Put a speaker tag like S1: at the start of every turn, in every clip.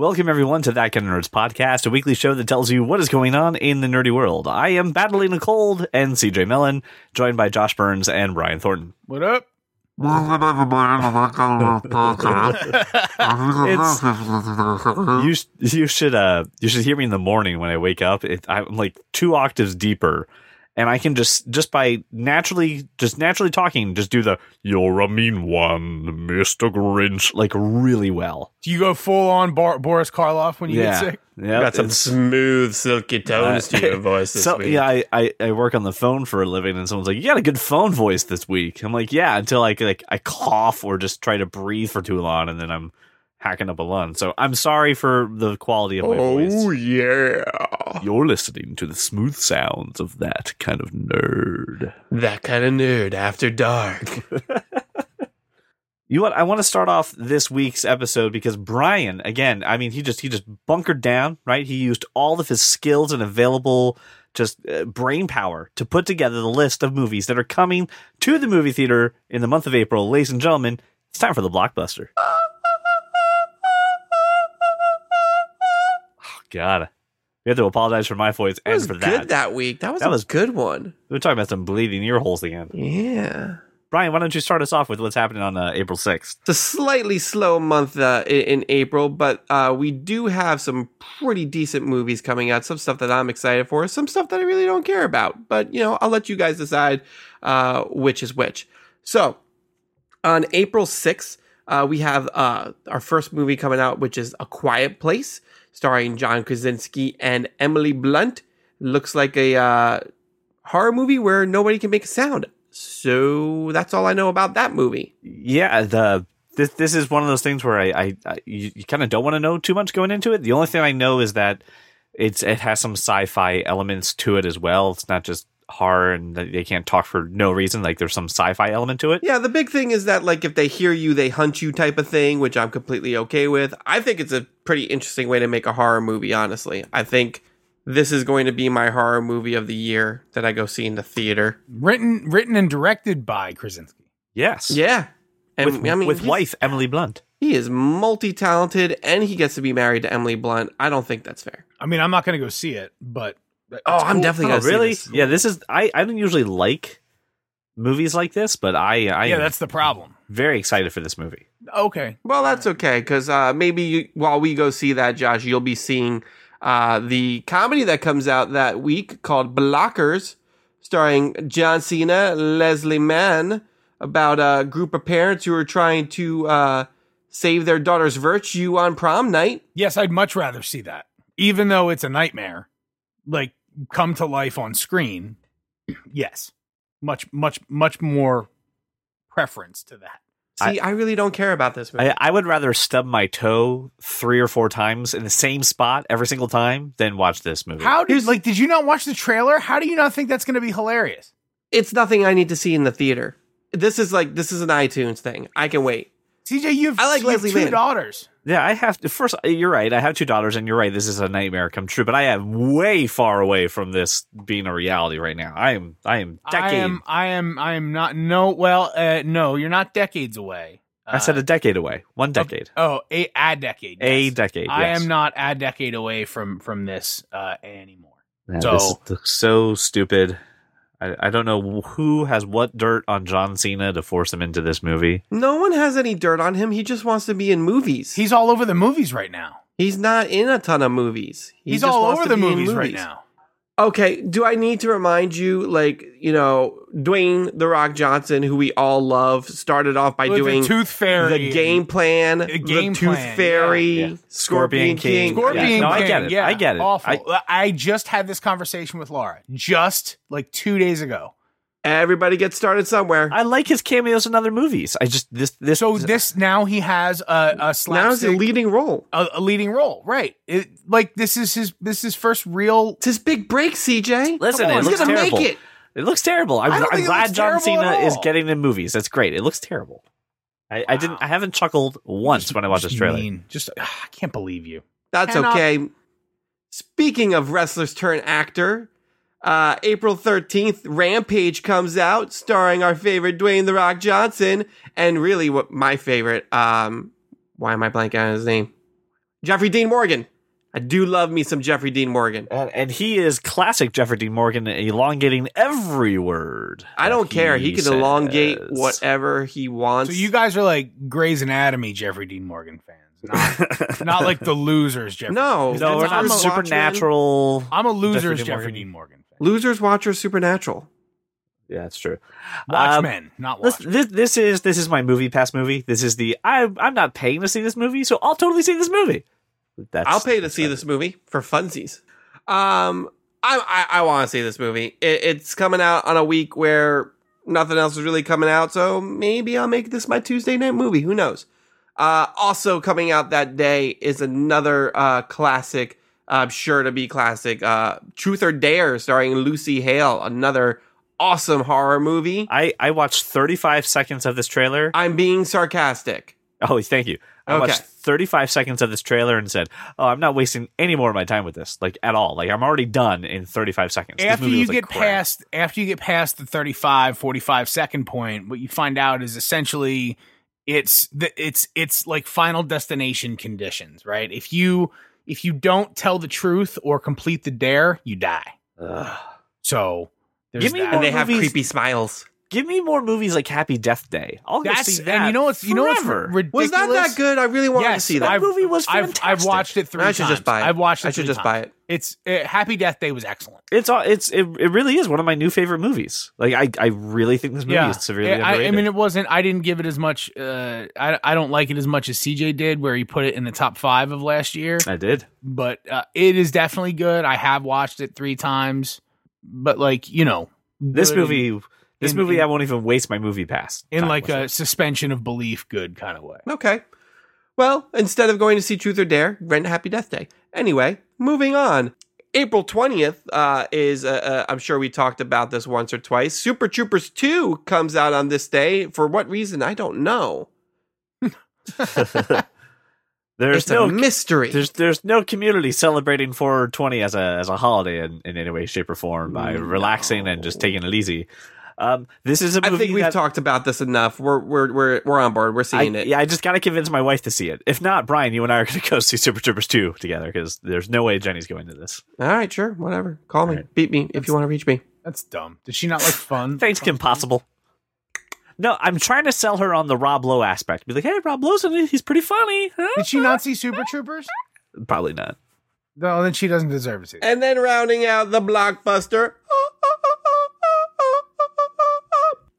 S1: Welcome, everyone, to That Kind of Nerds podcast, a weekly show that tells you what is going on in the nerdy world. I am battling a cold and CJ Mellon, joined by Josh Burns and Brian Thornton.
S2: What up?
S1: You sh- you should uh you should hear me in the morning when I wake up. It, I'm like two octaves deeper, and I can just just by naturally just naturally talking, just do the "You're a mean one, Mister Grinch" like really well.
S2: Do you go full on Bar- Boris Karloff when you
S1: yeah,
S2: get sick?
S1: yeah.
S3: got some smooth, silky uh, tones to your voice this
S1: so
S3: week.
S1: yeah, I, I I work on the phone for a living, and someone's like, "You got a good phone voice this week." I'm like, "Yeah," until I like I cough or just try to breathe for too long, and then I'm hacking up a lung. So I'm sorry for the quality of my voice.
S3: Oh yeah,
S1: You're listening to the smooth sounds of that kind of nerd.
S3: that kind of nerd after dark.
S1: You know what? I want to start off this week's episode because Brian, again, I mean, he just he just bunkered down, right? He used all of his skills and available just uh, brain power to put together the list of movies that are coming to the movie theater in the month of April. Ladies and gentlemen, it's time for the blockbuster. God, we have to apologize for my voice
S3: That
S1: and
S3: was
S1: for
S3: good
S1: that.
S3: that week. That was
S1: That
S3: a
S1: was-
S3: good one.
S1: We're talking about some bleeding ear holes again.
S3: Yeah.
S1: Brian, why don't you start us off with what's happening on uh, April sixth?
S3: It's a slightly slow month uh, in, in April, but uh, we do have some pretty decent movies coming out. Some stuff that I'm excited for, some stuff that I really don't care about. But you know, I'll let you guys decide uh, which is which. So, on April 6th, uh, we have uh, our first movie coming out, which is A Quiet Place, starring John Krasinski and Emily Blunt. Looks like a uh, horror movie where nobody can make a sound. So that's all I know about that movie.
S1: yeah the this this is one of those things where I, I, I you, you kind of don't want to know too much going into it. The only thing I know is that it's it has some sci-fi elements to it as well. It's not just horror and they can't talk for no reason. Like there's some sci-fi element to it.
S3: Yeah, the big thing is that like if they hear you, they hunt you type of thing, which I'm completely okay with. I think it's a pretty interesting way to make a horror movie, honestly. I think this is going to be my horror movie of the year that I go see in the theater.
S2: Written, written and directed by Krasinski.
S1: Yes.
S3: Yeah. And
S1: With,
S3: I mean
S1: with wife Emily Blunt.
S3: He is multi-talented and he gets to be married to Emily Blunt. I don't think that's fair.
S2: I mean, I'm not going to go see it, but it's
S3: Oh, I'm definitely
S1: Oh,
S3: gonna see
S1: really?
S3: this.
S1: Yeah. This is I I don't usually like movies like this, but I I
S2: Yeah, that's the problem.
S1: very excited for this movie.
S2: Okay,
S3: Well, that's okay because uh, maybe you, while we go see that, Josh, you'll be seeing uh, the comedy that comes out that week called Blockers, starring John Cena, Leslie Mann, about a group of parents who are trying to uh, save their daughter's virtue on prom night.
S2: yes, I'd much rather see that, even though it's a nightmare. Like come to life on screen. Yes, much, much, much more preference to that.
S3: See, I, really don't care about this movie.
S1: I, I would rather stub my toe three or four times in the same spot every single time than watch this movie.
S2: How did like? Did you not watch the trailer? How do you not think that's going to be hilarious?
S3: it's nothing I need to see in the theater. This is like this is an iTunes thing. I can wait.
S2: CJ, you have,
S3: I like
S2: you have
S3: Leslie
S2: two
S3: Mann.
S2: daughters.
S1: Yeah, I have to. First, you're right. I have two daughters, and you're right. This is a nightmare come true. But I am way far away from this being a reality right now. I am. I am
S2: I
S1: decade.
S2: am. I am. I am not. No. Well, uh, no. You're not decades away.
S1: I said a decade away. One decade.
S2: Oh, a, a decade.
S1: A
S2: yes.
S1: decade.
S2: I am not a decade away from from this uh, anymore.
S1: Man,
S2: So-
S1: this is th- so stupid. I, I don't know who has what dirt on John Cena to force him into this movie.
S3: No one has any dirt on him. He just wants to be in movies.
S2: He's all over the movies right now.
S3: He's not in a ton of movies. He
S2: He's
S3: just
S2: all
S3: wants
S2: over
S3: to
S2: the
S3: be in
S2: movies, right now.
S3: Okay, do I need to remind you, like, you know, Dwayne The Rock Johnson, who we all love, started off by
S2: With the
S3: doing
S2: Tooth Fairy,
S3: the game plan,
S2: The game
S3: the Tooth
S2: plan,
S3: Fairy,
S1: yeah, yeah.
S3: Scorpion,
S1: Scorpion
S3: King.
S1: King.
S2: Scorpion
S1: Yeah, no, I get it.
S2: Yeah,
S1: I get it.
S2: Awful. I, just had this conversation with Laura just like two days ago.
S3: Everybody gets started somewhere.
S1: I like his cameos in other movies. I just this this
S2: So this now he has a, a
S3: now he's a leading role.
S2: a, a leading role, right? It, like this is his this is his first real.
S3: It's his big break, CJ.
S1: Listen,
S3: Come on,
S1: it
S3: he's
S1: looks
S3: gonna
S1: terrible.
S3: make it.
S1: It looks terrible. I'm,
S2: I
S1: I'm glad John Cena is getting in movies. That's great. It looks terrible. I, I didn't. I haven't chuckled once when I watched this
S2: Just
S1: trailer.
S2: mean. Just ah, I can't believe you.
S3: That's
S2: Cannot-
S3: okay. Speaking of wrestlers turn actor, uh, April 13th, Rampage comes out, starring our favorite Dwayne The Rock Johnson, and really what my favorite, um, why am I blanking on his name? Jeffrey Dean Morgan. I do love me some Jeffrey Dean Morgan.
S1: And, and he is classic Jeffrey Dean Morgan, elongating every word.
S3: I don't care. He can elongate whatever he wants.
S2: So you guys are like Grey's Anatomy Jeffrey Dean Morgan fans, not, not like the losers Jeffrey.
S3: No,
S1: No, we're
S3: That's
S1: not
S3: Watchmen.
S1: supernatural.
S2: I'm a losers
S1: Jeffrey
S2: Jeffrey,
S1: Dean
S2: Dean Morgan fan.
S3: losers watchers supernatural.
S1: Yeah, that's true.
S2: Watchmen, not
S1: This,
S2: Watchmen.
S1: this this is this is my MoviePass movie. This is the I I'm not paying to see this movie, so I'll totally see this movie. That's
S3: I'll pay to see this movie for funsies. Um, I I, I want to see this movie. It, it's coming out on a week where nothing else is really coming out, so maybe I'll make this my Tuesday night movie. Who knows? Uh, also coming out that day is another uh, classic. I'm sure to be classic. Uh, Truth or Dare, starring Lucy Hale. Another awesome horror movie.
S1: I I watched 35 seconds of this trailer.
S3: I'm being sarcastic.
S1: Oh, thank you. I
S3: Okay.
S1: watched 35 seconds of this trailer and said, "Oh, I'm not wasting any more of my time with this, like at all. Like I'm already done in 35 seconds." This
S2: after
S1: movie
S2: you
S1: was like
S2: get
S1: crap.
S2: past after you get past the 35 45 second point what you find out is essentially it's the it's it's like final destination conditions right if you if you don't tell the truth or complete the dare you die
S1: Ugh.
S2: so there's
S1: Give me
S2: that.
S3: And
S1: more
S3: they have creepy smiles.
S1: Give me more movies like Happy Death Day. I'll go
S2: that's
S1: see that.
S2: and you know what's you know what's
S1: forever.
S2: ridiculous
S3: Was that that good? I really wanted to
S2: Yes,
S3: see that.
S1: That
S2: I've-
S1: movie was
S2: I've,
S1: fantastic.
S2: I've watched it three
S3: I should
S2: times.
S3: just buy it.
S2: I've watched it.
S3: I should
S2: three
S3: just buy
S2: times.
S3: it.
S2: It's uh, Happy Death Day was excellent.
S1: It's all. It's it, it. really is one of my new favorite movies. Like I, I really think this movie is severely
S2: I, I
S1: underrated.
S2: mean, it wasn't. I didn't give it as much. Uh, I I don't like it as much as CJ did, where he put it in the top five of last year.
S1: I did.
S2: But uh, it is definitely good. I have watched it three times. But like you know,
S1: This
S2: good
S1: movie. This
S2: in-
S1: movie,
S2: in-
S1: I won't even waste my MoviePass.
S2: in like a
S1: it.
S2: suspension of belief, good kind of way.
S3: Okay. Well, instead of going to see Truth or Dare, rent Happy Death Day. Anyway, moving on. April 20th uh, is, uh, uh, I'm sure we talked about this once or twice. Super Troopers 2 comes out on this day. For what reason? I don't know.
S1: there's
S3: it's
S1: no
S3: a mystery.
S1: there's there's no community celebrating 420 as a as a holiday in, in any way, shape, or form by relaxing and just taking it easy. Um, this is a
S3: I
S1: movie I
S3: think we've
S1: that
S3: talked about this enough. We're, we're, we're, we're on board. We're
S1: I,
S3: seeing it.
S1: yeah, I just gotta convince my wife to see it. If not, Brian, you and I are gonna go see Super Troopers 2 together because there's no way Jenny's going to this.
S3: All right, sure. Whatever. Call me.
S1: All right.
S3: Beat me if you want to reach me.
S2: That's dumb. Did she not like fun?
S1: Thanks, Kim Possible. No, I'm trying to sell her on the Rob Lowe aspect. Be like, hey, Rob Lowe's in it. He's pretty funny.
S2: Did she not see Super Troopers?
S1: Probably not.
S2: No, then she doesn't deserve to see. it.
S3: And then rounding out the blockbuster.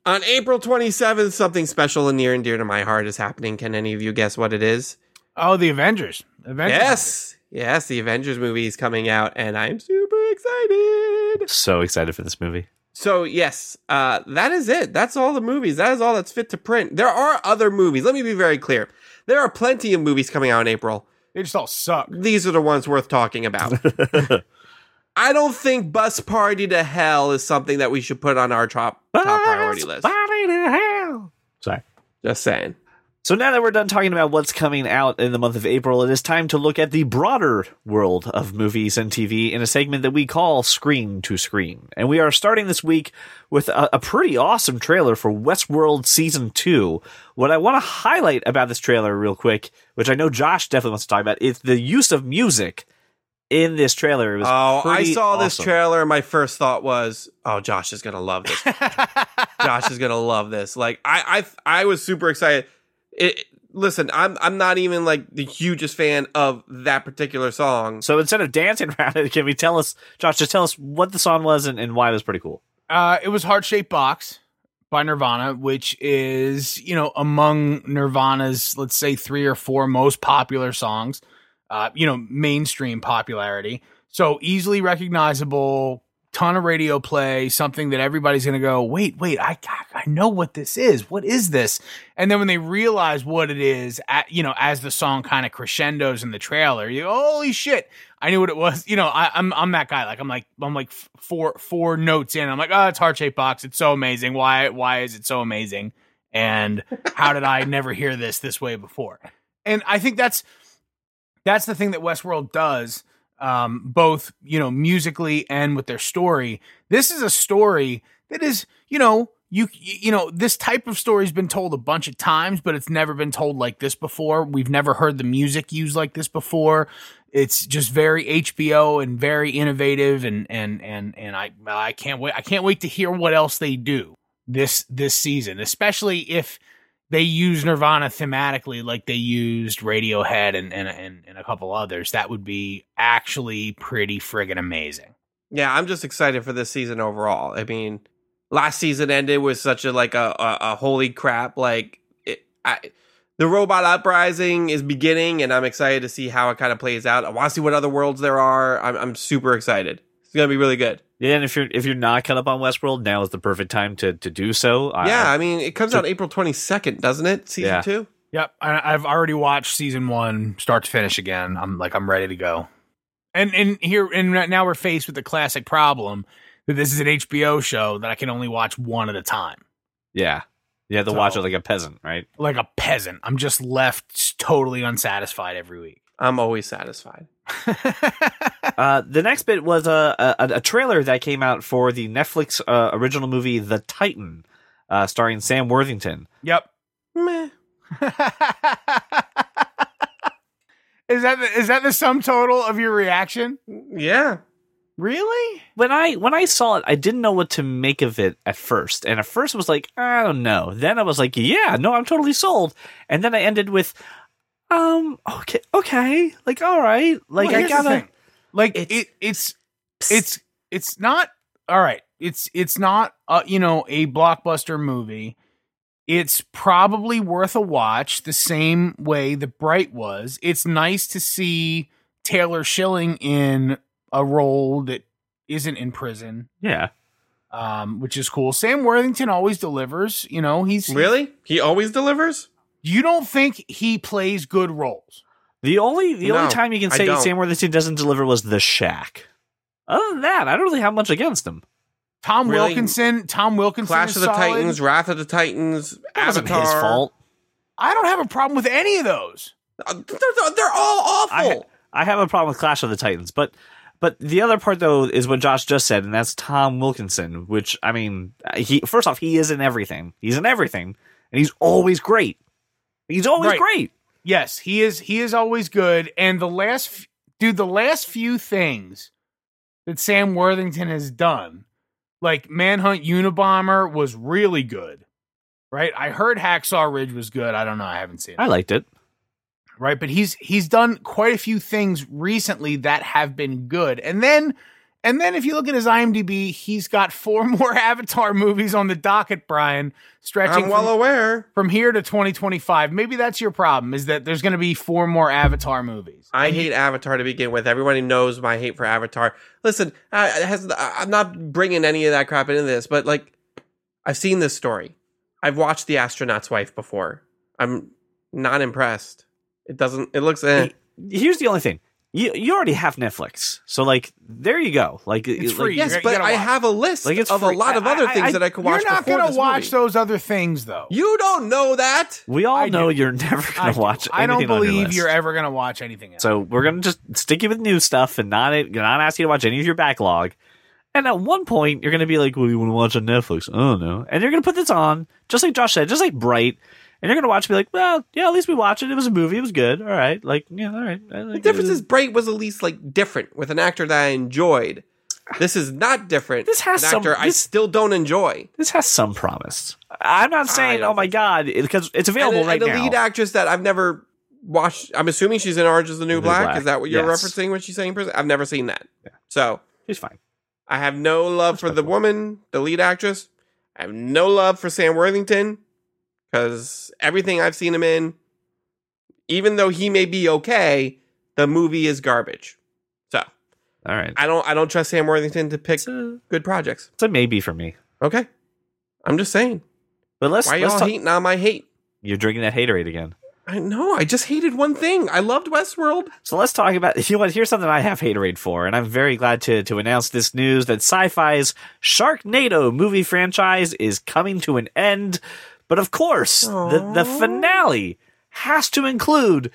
S3: On April 27th, something special and near and dear to my heart is happening. Can any of you guess what it is?
S2: Oh, the Avengers. Avengers.
S3: Yes. Yes, the Avengers movie is coming out, and I'm super excited.
S1: So excited for this movie.
S3: So, yes, uh, that is it. That's all the movies. That is all that's fit to print. There are other movies. Let me be very clear. There are plenty of movies coming out in April.
S2: They just all suck.
S3: These are the ones worth talking about. I don't think Bus Party to Hell is something that we should put on our top, top priority list.
S1: Body to hell. Sorry.
S3: Just saying.
S1: So now that we're done talking about what's coming out in the month of April, it is time to look at the broader world of movies and TV in a segment that we call Screen to Screen. And we are starting this week with a, a pretty awesome trailer for Westworld Season 2. What I want to highlight about this trailer real quick, which I know Josh definitely wants to talk about, is the use of music in this trailer. It was
S3: Oh, I
S1: pretty
S3: saw this trailer. and My first thought was, "Oh, Josh is gonna love this. Josh is gonna love this." Like, I, I, I was super excited. It, listen, I'm, I'm not even like the hugest fan of that particular song.
S1: So instead of dancing around it, can we tell us, Josh, just tell us what the song was and, and why it was pretty cool?
S2: Uh, it was Heart Shaped Box by Nirvana, which is, you know, among Nirvana's, let's say, three or four most popular songs, uh, you know, mainstream popularity. So easily recognizable, ton of radio play, something that everybody's going to go, wait, wait, I, I know what this is. What is this? And then when they realize what it is, at, you know, as the song kind of crescendos in the trailer, you holy shit. I knew what it was. You know, I, I'm I'm that guy. Like I'm like I'm like four four notes in. I'm like, oh, it's heart shaped box. It's so amazing. Why why is it so amazing? And how did I never hear this this way before? And I think that's that's the thing that Westworld does, um, both you know musically and with their story. This is a story that is you know you you know this type of story's been told a bunch of times but it's never been told like this before we've never heard the music used like this before it's just very hbo and very innovative and and and and i i can't wait i can't wait to hear what else they do this this season especially if they use nirvana thematically like they used radiohead and and and, and a couple others that would be actually pretty friggin amazing
S3: Yeah, I'm just excited for this season overall. I mean, last season ended with such a like a a, a holy crap like it, I, the robot uprising is beginning, and I'm excited to see how it kind of plays out. I want to see what other worlds there are. I'm, I'm super excited. It's gonna be really good.
S1: Yeah, and if you're if you're not caught up on Westworld, now is the perfect time to to do so.
S3: Yeah, I mean, it comes out April 22nd, doesn't it? Season
S1: Yeah.
S3: two.
S2: Yep, I, I've already watched season one, start to finish again. I'm like, I'm ready to go. And and here and now we're faced with the classic problem that this is an HBO show that I can only watch one at a time,
S1: yeah, you have to
S2: So-
S1: watch it like a peasant, right?
S2: like a peasant. I'm just left totally unsatisfied every week.
S3: I'm always satisfied.
S1: Uh, the next bit was a, a a trailer that came out for the Netflix uh, original movie The Titan, uh, starring Sam Worthington.
S2: yep.
S3: Meh.
S2: is that the, is that the sum total of your reaction?
S3: Yeah.
S2: Really?
S1: When I when I saw it, I didn't know what to make of it at first, and at first I was like, I don't know. Then I was like, Yeah, no, I'm totally sold. And then I ended with, um, okay, okay, like all right, like
S2: Well,
S1: I
S2: here's the
S1: gotta.
S2: thing. like
S3: It's-
S2: it, it's it's it's not all right it's it's not uh, you know a blockbuster movie it's probably worth a watch the same way the bright was it's nice to see taylor schilling in a role that isn't in prison
S1: Yeah,
S2: um which is cool sam worthington always delivers you know he's
S3: Really? He always delivers?
S2: You don't think he plays good roles
S1: the only the
S3: No,
S1: only time you can say
S3: don't.
S1: Sam Worthington doesn't deliver was The Shack. Other than that, I don't really have much against him.
S2: tom
S3: Really?
S2: wilkinson tom wilkinson
S3: Clash
S2: is
S3: of the
S2: solid.
S3: Titans, Wrath of the Titans,
S1: That wasn't
S3: Avatar.
S1: his fault.
S2: i don't have a problem with any of those
S3: Uh, They're, they're- they're all awful.
S1: I have a problem with Clash of the Titans, but but the other part though is what Josh just said, and that's Tom Wilkinson. Which I mean, he first off, he is in everything. He's in everything, and he's always great. He's always
S2: Right.
S1: great.
S2: Yes, he is. He is always good. And the last, f- dude, the last few things that Sam Worthington has done, like Manhunt Unabomber, was really good. Right? I heard Hacksaw Ridge was good. I don't know. I haven't seen it.
S1: I liked it.
S2: right? But he's he's done quite a few things recently that have been good. And then and then if you look at his IMDb, he's got four more Avatar movies on the docket, Brian, stretching
S3: I'm well
S2: from,
S3: aware.
S2: from here to 2025. Maybe that's your problem is that there's going to be four more Avatar movies.
S3: I hate Avatar to begin with. Everybody knows my hate for Avatar. Listen, uh, it has, I'm not bringing any of that crap into this, but like, I've seen this story. I've watched The Astronaut's Wife before. I'm not impressed. It doesn't. It looks. Eh.
S1: Here's the only thing. You you already have Netflix, so like there you go. Like
S2: It's
S1: like.
S3: Yes,
S2: you
S3: but
S2: gotta
S3: I have a list
S1: Like, it's
S3: of
S1: free.
S3: a lot of
S1: I-
S3: other
S1: I-
S3: things
S1: I-
S3: that I could watch.
S2: You're not going to watch
S3: movie.
S2: those other things though.
S3: You don't know that.
S1: We all
S2: I
S1: know
S2: do.
S1: you're never gonna
S2: do.
S1: watch.
S2: I don't
S1: anything on your
S2: believe
S1: list.
S2: you're ever going to watch anything else.
S1: So we're gonna just stick you with new stuff and not not ask you to watch any of your backlog. And at one point, you're gonna be like, "Well, you want to watch on Netflix?" I don't know. And you're gonna put this on, just like Josh said, just like Bright. And you're gonna watch, and be like, "Well, yeah, at least we watched it. It was a movie. It was good. All right, like, yeah, all right." I
S3: The difference
S1: it.
S3: is Bright was at least like different with an actor that I enjoyed. This is not different.
S1: This has
S3: an
S1: some-
S3: actor I still don't enjoy.
S1: this has some promise. I'm not saying, "Oh my god," because it's available
S3: and,
S1: right
S3: and a
S1: now.
S3: lead actress that I've never watched. I'm assuming she's in Orange Is the New
S1: New
S3: Black.
S1: Black,
S3: Is that what you're
S1: yes.
S3: referencing when she's saying prison? I've never seen that. Yeah. So
S1: She's fine.
S3: I have no love for the woman, the lead actress. I have no love for Sam Worthington because everything I've seen him in, even though he may be okay, the movie is garbage. So
S1: All right,
S3: I don't I don't trust Sam Worthington to pick
S1: a,
S3: good projects.
S1: it's a maybe for me.
S3: Okay. I'm just saying.
S1: But let's
S3: Why
S1: let's
S3: y'all
S1: talk-
S3: hating on my hate?
S1: You're drinking that haterade again.
S3: I know. I just hated one thing. I loved Westworld.
S1: So let's talk about you know what here's something I have haterade for, and I'm very glad to to announce this news that Syfy's Sharknado movie franchise is coming to an end. But of course, the the finale has to include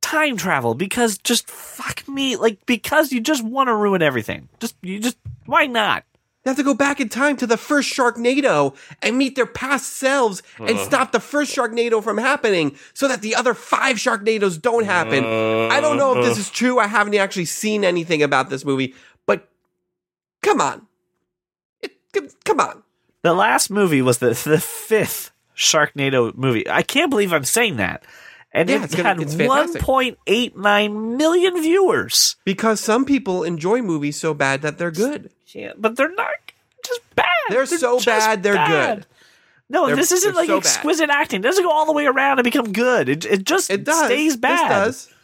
S1: time travel because just fuck me, like because you just want to ruin everything. Just you just why not?
S3: They have to go back in time to the first Sharknado and meet their past selves and stop the first Sharknado from happening so that the other five Sharknados don't happen. I don't know if this is true. I haven't actually seen anything about this movie, but come on. It, come on.
S1: The last movie was the the fifth Sharknado movie. I can't believe I'm saying that. And
S3: Yeah,
S1: it had
S3: it's
S1: 1.89 million viewers.
S3: Because some people enjoy movies so bad that they're good.
S1: Yeah, but they're not just bad.
S3: They're so bad, they're good.
S1: No,
S3: They're-
S1: this isn't like
S3: so bad.
S1: exquisite acting. It doesn't go all the way around and become good. It, it just
S3: It does.
S1: stays bad.
S3: This does.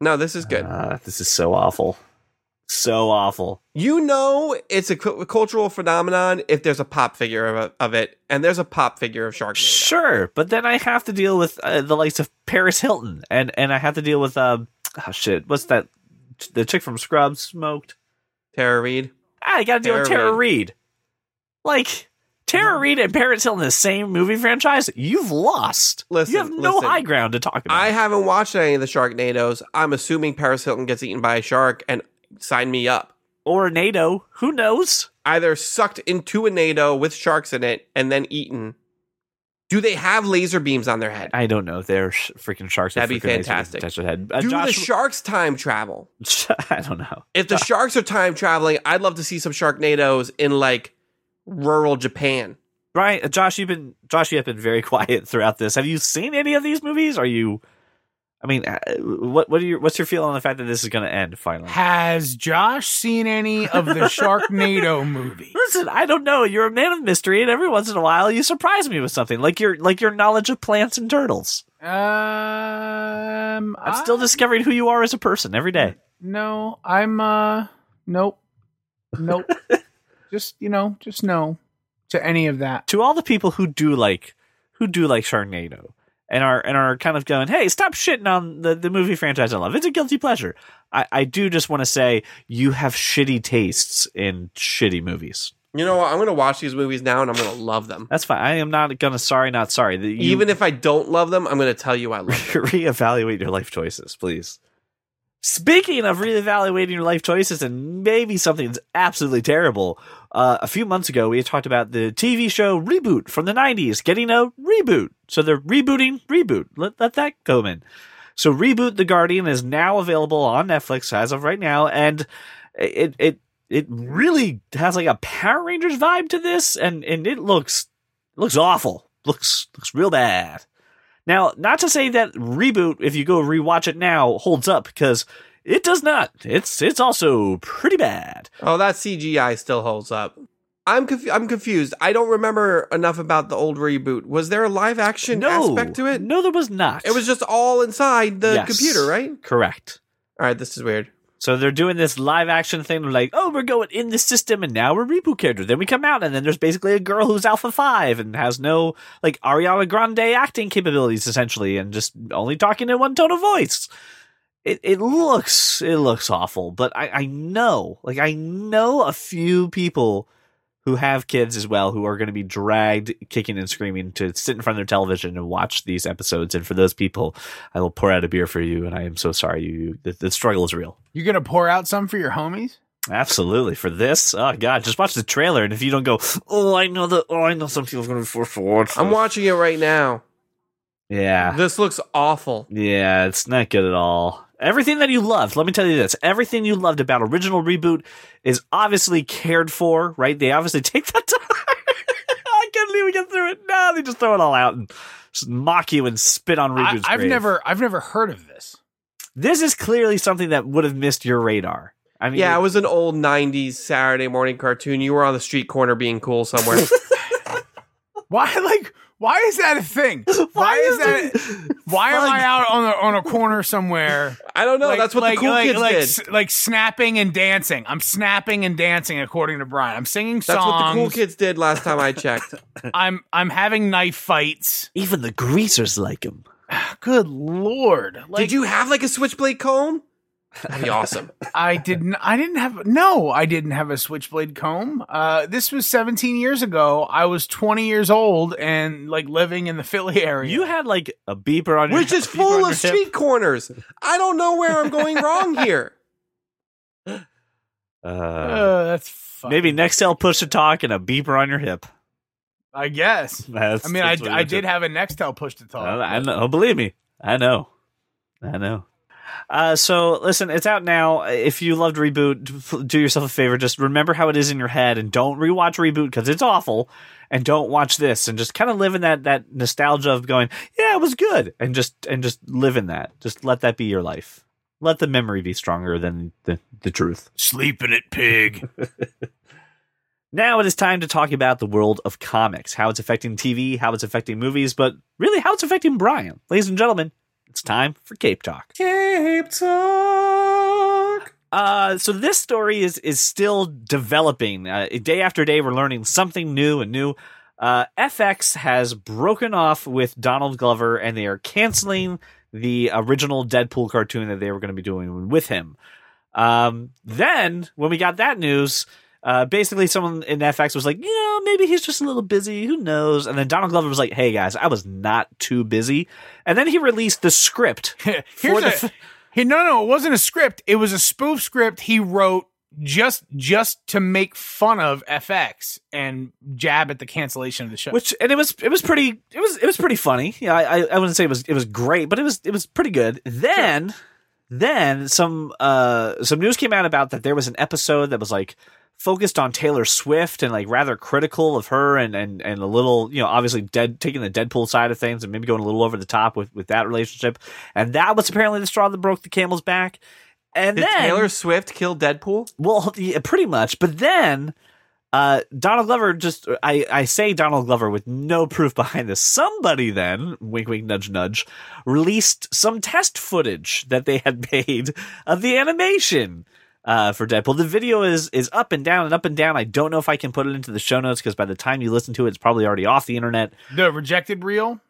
S3: No, this is good.
S1: Ah, this is so awful. So awful.
S3: You know it's a cu- cultural phenomenon if there's a pop figure of, of it, and there's a pop figure of Sharknado.
S1: Sure, but then I have to deal with uh, the likes of Paris Hilton, and and I have to deal with um, oh shit, what's that? The chick from Scrubs smoked.
S3: Tara Reid.
S1: I got to deal with
S3: Tara
S1: Reid. Like Tara Reid and Paris Hilton in the same movie franchise. You've lost.
S3: Listen,
S1: you have no
S3: listen.
S1: high ground to talk about.
S3: I haven't watched any of the Sharknados. I'm assuming Paris Hilton gets eaten by a shark and sign me up.
S1: or a NATO. Who knows?
S3: Either sucked into a NATO with sharks in it and then eaten. Do they have laser beams on their head?
S1: I don't know. They're sh- freaking sharks.
S3: That'd be
S1: freaking lasers
S3: fantastic.
S1: their head. Uh,
S3: Do the sharks time travel?
S1: I don't know.
S3: If the sharks are time traveling, I'd love to see some Sharknados in like rural Japan.
S1: Brian, uh, Josh, you've been Josh, you have been very quiet throughout this. Have you seen any of these movies? Are you? I mean, uh, what what are your what's your feeling on the fact that this is going to end finally?
S2: Has Josh seen any of the Sharknado movies?
S1: Listen, I don't know. You're a man of mystery, and every once in a while, you surprise me with something like your like your knowledge of plants and turtles.
S2: Um,
S1: I'm still
S2: I-
S1: discovering who you are as a person every day.
S2: No, I'm uh nope. Nope. just, you know, just no to any of that.
S1: To all the people who do like who do like Sharknado and are and are kind of going, hey, stop shitting on the, the movie franchise I love. It's a guilty pleasure. I, I do just want to say you have shitty tastes in shitty movies.
S3: You know what? I'm going to watch these movies now and I'm going to love them.
S1: That's fine. I am not gonna sorry, not sorry. You
S3: Even if I don't love them, I'm going to tell you I love them.
S1: reevaluate your life choices, please. Speaking of reevaluating your life choices and maybe something's absolutely terrible, uh, a few months ago we talked about the TV show Reboot from the 90s getting a reboot. So they're rebooting Reboot. Let, let that go in. So Reboot The Guardian is now available on Netflix as of right now, and it it it really has like a Power Rangers vibe to this, and and it looks looks awful. Looks looks real bad. Now, not to say that reboot, if you go rewatch it now, holds up because it does not. It's it's also pretty bad.
S3: Oh, that CGI still holds up. I'm conf- I'm confused. I don't remember enough about the old reboot. Was there a live action
S1: No
S3: aspect to it?
S1: No, there was not.
S3: It was just all inside the
S1: Yes.
S3: computer, right?
S1: correct.
S3: All right, this is weird.
S1: So they're doing this live action thing. They're like, oh, we're going in the system, and now we're reboot character. Then we come out, and then there's basically a girl who's Alpha Five and has no like Ariana Grande acting capabilities, essentially, and just only talking in one tone of voice. It it looks it looks awful, but I I know like I know a few people who have kids as well who are going to be dragged kicking and screaming to sit in front of their television and watch these episodes. And for those people, I will pour out a beer for you. And I am so sorry. You the, the struggle is real.
S2: You're gonna pour out some for your homies?
S1: Absolutely. For this, oh god, just watch the trailer, and if you don't go, oh, I know that, oh, I know some people are going to be forced to watch.
S3: I'm watching it right now.
S1: Yeah,
S3: This looks awful.
S1: yeah, it's not good at all. Everything that you loved, let me tell you this: everything you loved about original reboot is obviously cared for. Right? They obviously take that time. I couldn't even get through it. No, they just throw it all out and just mock you and spit on
S2: I,
S1: reboot's
S2: I've
S1: grave.
S2: never I've never heard of this.
S1: This is clearly something that would have missed your radar. I mean,
S3: Yeah, it was an old 90s Saturday morning cartoon. You were on the street corner being cool somewhere.
S2: Why like why is that a thing? Why, is that why am I out on a on a corner somewhere?
S3: I don't know.
S2: like,
S3: That's what
S2: like,
S3: the cool
S2: like,
S3: kids
S2: like,
S3: did.
S2: s- like snapping and dancing. I'm snapping and dancing according to Brian. I'm singing songs.
S3: That's what the cool kids did last time I checked.
S2: I'm I'm having knife fights.
S1: even the greasers like him.
S2: Good lord! Like,
S3: did you have like a switchblade comb? That'd be awesome.
S2: I didn't. I didn't have. No, I didn't have a switchblade comb. Uh, this was 17 years ago. I was 20 years old and like living in the Philly area.
S1: You had like a beeper on your
S3: Which is full of
S1: your hip.
S3: street corners. I don't know where I'm going wrong here.
S1: Uh,
S2: Uh, that's fucking
S1: maybe Nextel push to talk and a beeper on your hip.
S2: I guess.
S1: That's,
S2: I mean, I, I did have a Nextel push to talk.
S1: I, I know. Believe me, I know. I know. Uh, so listen, it's out now. If you loved reboot, do yourself a favor. Just remember how it is in your head, and don't rewatch reboot because it's awful. And don't watch this, and just kind of live in that that nostalgia of going, yeah, it was good, and just and just live in that. Just let that be your life. Let the memory be stronger than the the truth.
S2: Sleep in it, pig.
S1: Now it is time to talk about the world of comics, how it's affecting TV, how it's affecting movies, but really how it's affecting Brian. Ladies and gentlemen, it's time for Cape Talk.
S3: Cape Talk.
S1: Uh, so this story is is still developing. Uh, day after day, we're learning something new and new. Uh, FX has broken off with Donald Glover, and they are canceling the original Deadpool cartoon that they were going to be doing with him. Um, then when we got that news, uh, basically someone in FX was like, you know, maybe he's just a little busy. Who knows? And then Donald Glover was like, hey guys, I was not too busy. And then he released the script.
S2: Here's
S1: For the
S2: a,
S1: f-
S2: he, no, no, it wasn't a script. It was a spoof script he wrote just just to make fun of FX and jab at the cancellation of the show.
S1: which and it was it was pretty it was it was pretty funny. Yeah, I I- I wouldn't say it was it was great, but it was it was pretty good. Then then some uh some news came out about that there was an episode that was like focused on Taylor Swift and like rather critical of her and and and a little you know obviously dead taking the Deadpool side of things and maybe going a little over the top with with that relationship. And that was apparently the straw that broke the camel's back. And
S3: Did
S1: then
S3: Taylor Swift killed Deadpool?
S1: well, yeah, pretty much. But then uh, Donald Glover just I, I say Donald Glover with no proof behind this. Somebody then, wink wink nudge nudge, released some test footage that they had made of the animation. Uh, for Deadpool, the video is is up and down and up and down. I don't know if I can put it into the show notes because by the time you listen to it, it's probably already off the internet.
S2: the rejected reel.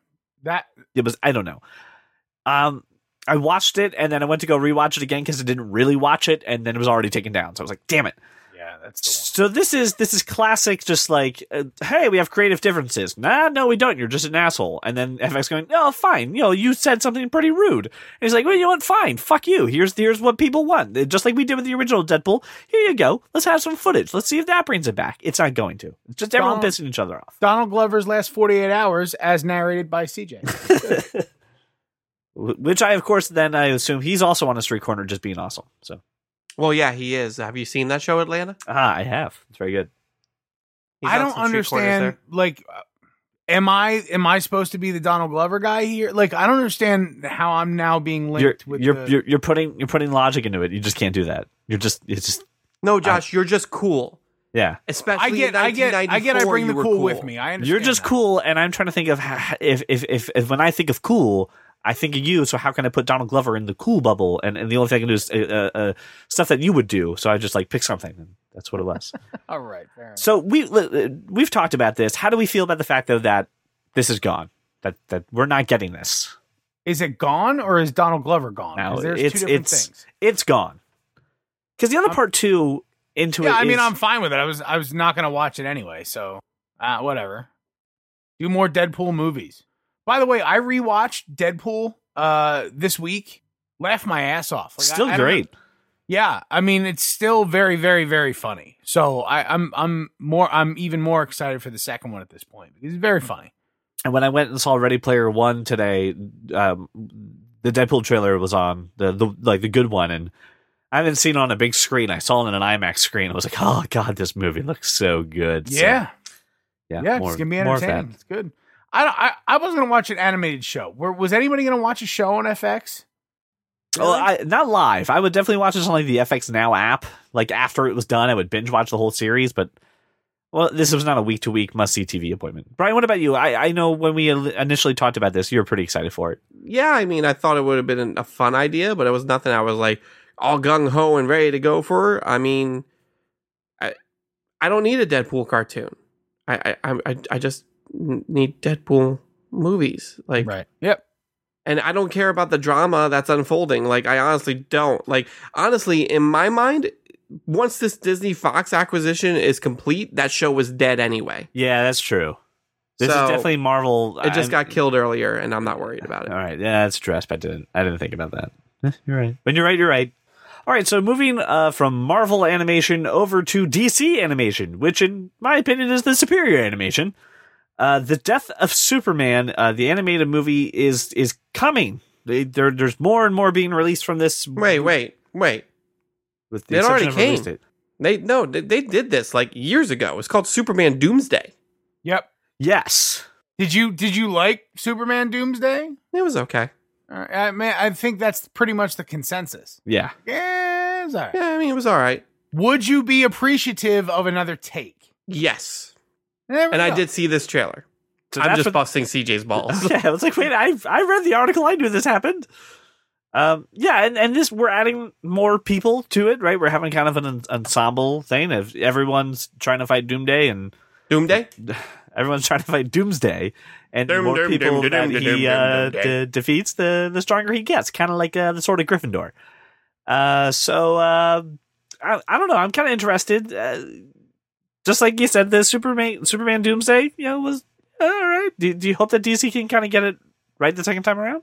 S2: That
S1: It was I don't know. Um, I watched it and then I went to go rewatch it again because I didn't really watch it, and then it was already taken down. So I was like, damn it.
S2: Yeah, that's the
S1: So this is this is classic. Just like, uh, hey, we have creative differences. Nah, no, we don't. You're just an asshole. And then FX going, oh, fine. You know, you said something pretty rude. And he's like, well, you know what? Fine. Fuck you. Here's here's what people want. Just like we did with the original Deadpool. Here you go. Let's have some footage. Let's see if that brings it back. It's not going to. It's just everyone
S2: Donald-
S1: pissing each other off.
S2: Donald Glover's last 48 hours as narrated by CJ.
S1: Which I, of course, then I assume he's also on a street corner just being awesome. So
S3: Well, yeah, he is. Have you seen that show, Atlanta?
S1: ah, I have. It's very good.
S3: He's
S2: I don't
S3: some street corners
S2: understand like uh, am I am I supposed to be the Donald Glover guy here? Like I don't understand how I'm now being
S1: You're
S2: linked with
S1: you're,
S2: the,
S1: you're you're putting you're putting logic into it. You just can't do that. You're just it's just
S3: No, Josh, you're just cool.
S1: yeah.
S3: Especially
S2: I get
S3: in
S2: I get I get I
S3: 1994,
S2: bring the
S3: you were
S2: cool, with me. I understand.
S1: You're just
S2: that.
S1: cool, and I'm trying to think of how, if, if if if when I think of cool, I think of you. So how can I put Donald Glover in the cool bubble? And and the only thing I can do is uh, uh, uh, stuff that you would do. So I just like pick something, and that's what it was.
S2: All right, fair
S1: so we uh, we've talked about this. How do we feel about the fact though that this is gone? That that we're not getting this.
S2: Is it gone or is Donald Glover gone?
S1: No,
S2: 'Cause there's
S1: it's
S2: two
S1: it's
S2: things.
S1: it's gone. Because the other
S2: I'm-
S1: part too into it.
S2: Yeah, I mean
S1: is-
S2: I'm fine with it. I was I was not gonna watch it anyway, so uh, whatever. Do more Deadpool movies. By the way, I rewatched Deadpool uh this week. Laughed my ass off. Like,
S1: still
S2: I don't
S1: great.
S2: Yeah, I mean it's still very, very, very funny. So I, I'm I'm more I'm even more excited for the second one at this point because it's very funny.
S1: And when I went and saw Ready Player One today, um, the Deadpool trailer was on the the like the good one, and I haven't seen it on a big screen. I saw it on an IMAX screen. I was like, oh god, this movie looks so good. So,
S2: Yeah,
S1: yeah,
S2: yeah,
S1: more-
S2: it's gonna be entertaining. It's good. I, I I was gonna watch an animated show. Were, was anybody gonna watch a show on FX?
S1: Oh, I, not live. I would definitely watch this on like the FX Now app. Like after it was done, I would binge watch the whole series. But well, this was not a week to week must see TV appointment. Brian, what about you? I, I know when we initially talked about this, you were pretty excited for it.
S3: Yeah, I mean, I thought it would have been a fun idea, but it was nothing I was like all gung ho and ready to go for. I mean, I I don't need a Deadpool cartoon. I I I, I just n- need Deadpool movies. Like,
S2: Right. Yep.
S3: and I don't care about the drama that's unfolding. Like, I honestly don't. Like, honestly, in my mind, once this Disney Fox acquisition is complete, that show was dead anyway.
S1: Yeah, that's true. This
S3: So,
S1: is definitely Marvel.
S3: It just
S1: I'm-
S3: got killed earlier, and I'm not worried about it.
S1: All right, yeah, that's true. I didn't. I didn't think about that. You're right. When you're right, you're right. All right, so moving uh, from Marvel animation over to DC animation, which, in my opinion, is the superior animation. Uh, the Death of Superman, uh, the animated movie, is is coming. They, there, there's more and more being released from this.
S3: Wait, wait, wait.
S1: with the
S3: it already
S1: of release
S3: came.
S1: date.
S3: They no, they, they did this like years ago. It's called Superman Doomsday.
S2: Yep.
S1: Yes,
S2: Did you did you like Superman Doomsday?
S3: It was okay.
S2: Uh, I mean, I think that's pretty much the consensus.
S1: yeah.
S2: Yeah, it's all right.
S3: Yeah, I mean it was all right.
S2: Would you be appreciative of another take?
S3: Yes,
S2: There we
S3: and I did see this trailer.
S1: So
S3: I'm just
S1: what-
S3: busting CJ's balls.
S1: yeah, I was like, wait, I I read the article. I knew this happened. Um, yeah, and, and this we're adding more people to it, right? We're having kind of an ensemble thing. Of everyone's trying to fight Doomday, and
S3: Doomsday.
S1: everyone's trying to fight Doomsday, and the
S3: Doom,
S1: more
S3: doom,
S1: people
S3: doom,
S1: that
S3: doom,
S1: he
S3: doom,
S1: uh,
S3: doom, doom,
S1: defeats, the the stronger he gets. Kind of like uh, the sword of Gryffindor. Uh, so uh, I I don't know. I'm kind of interested. Uh, just like you said, the Superman Superman Doomsday, you know, was all right. Do, do you hope that DC can kind of get it right the second time around?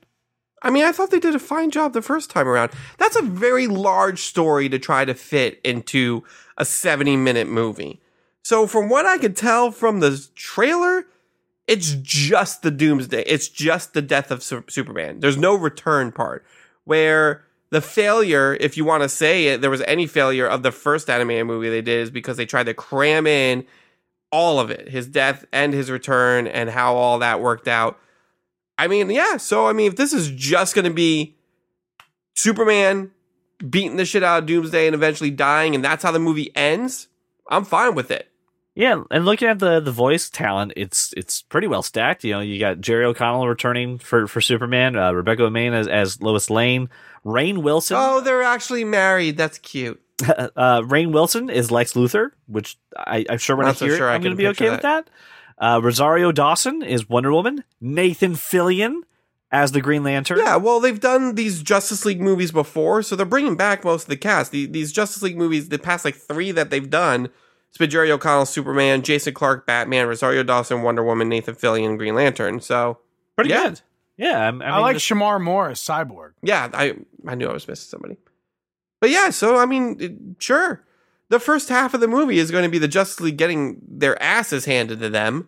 S3: I mean, I thought they did a fine job the first time around. That's a very large story to try to fit into a 70 minute movie. So, from what I could tell from the trailer, it's just the Doomsday. It's just the death of Su- Superman. There's no return part. Where the failure, if you want to say it, there was any failure of the first animated movie they did is because they tried to cram in all of it his death and his return and how all that worked out. I mean, yeah. So, I mean, if this is just going to be Superman beating the shit out of Doomsday and eventually dying, and that's how the movie ends, I'm fine with it.
S1: Yeah, and looking at the the voice talent, it's it's pretty well stacked. You know, you got Jerry O'Connell returning for for Superman, uh, Rebecca Romijn as as Lois Lane, Rainn Wilson.
S3: Oh, they're actually married. That's cute.
S1: uh, Rainn Wilson is Lex Luthor, which I, I'm sure when
S3: Not
S1: I
S3: so
S1: hear
S3: sure
S1: it,
S3: I
S1: I'm going to be
S3: picture
S1: okay with that. Uh, Rosario Dawson is Wonder Woman. Nathan Fillion as the Green Lantern.
S3: Yeah, well, they've done these Justice League movies before, so they're bringing back most of the cast. The, these Justice League movies, the past like three that they've done, it's been Jerry O'Connell, Superman, Jason Clark, Batman, Rosario Dawson, Wonder Woman, Nathan Fillion, Green Lantern. So,
S1: pretty
S3: yeah.
S1: good. Yeah, I'm- I,
S2: I, like
S1: this-
S2: Shemar Moore as Cyborg.
S3: yeah, I I knew I was missing somebody. But yeah, so I mean, it- sure. The first half of the movie is going to be the Justice League getting their asses handed to them.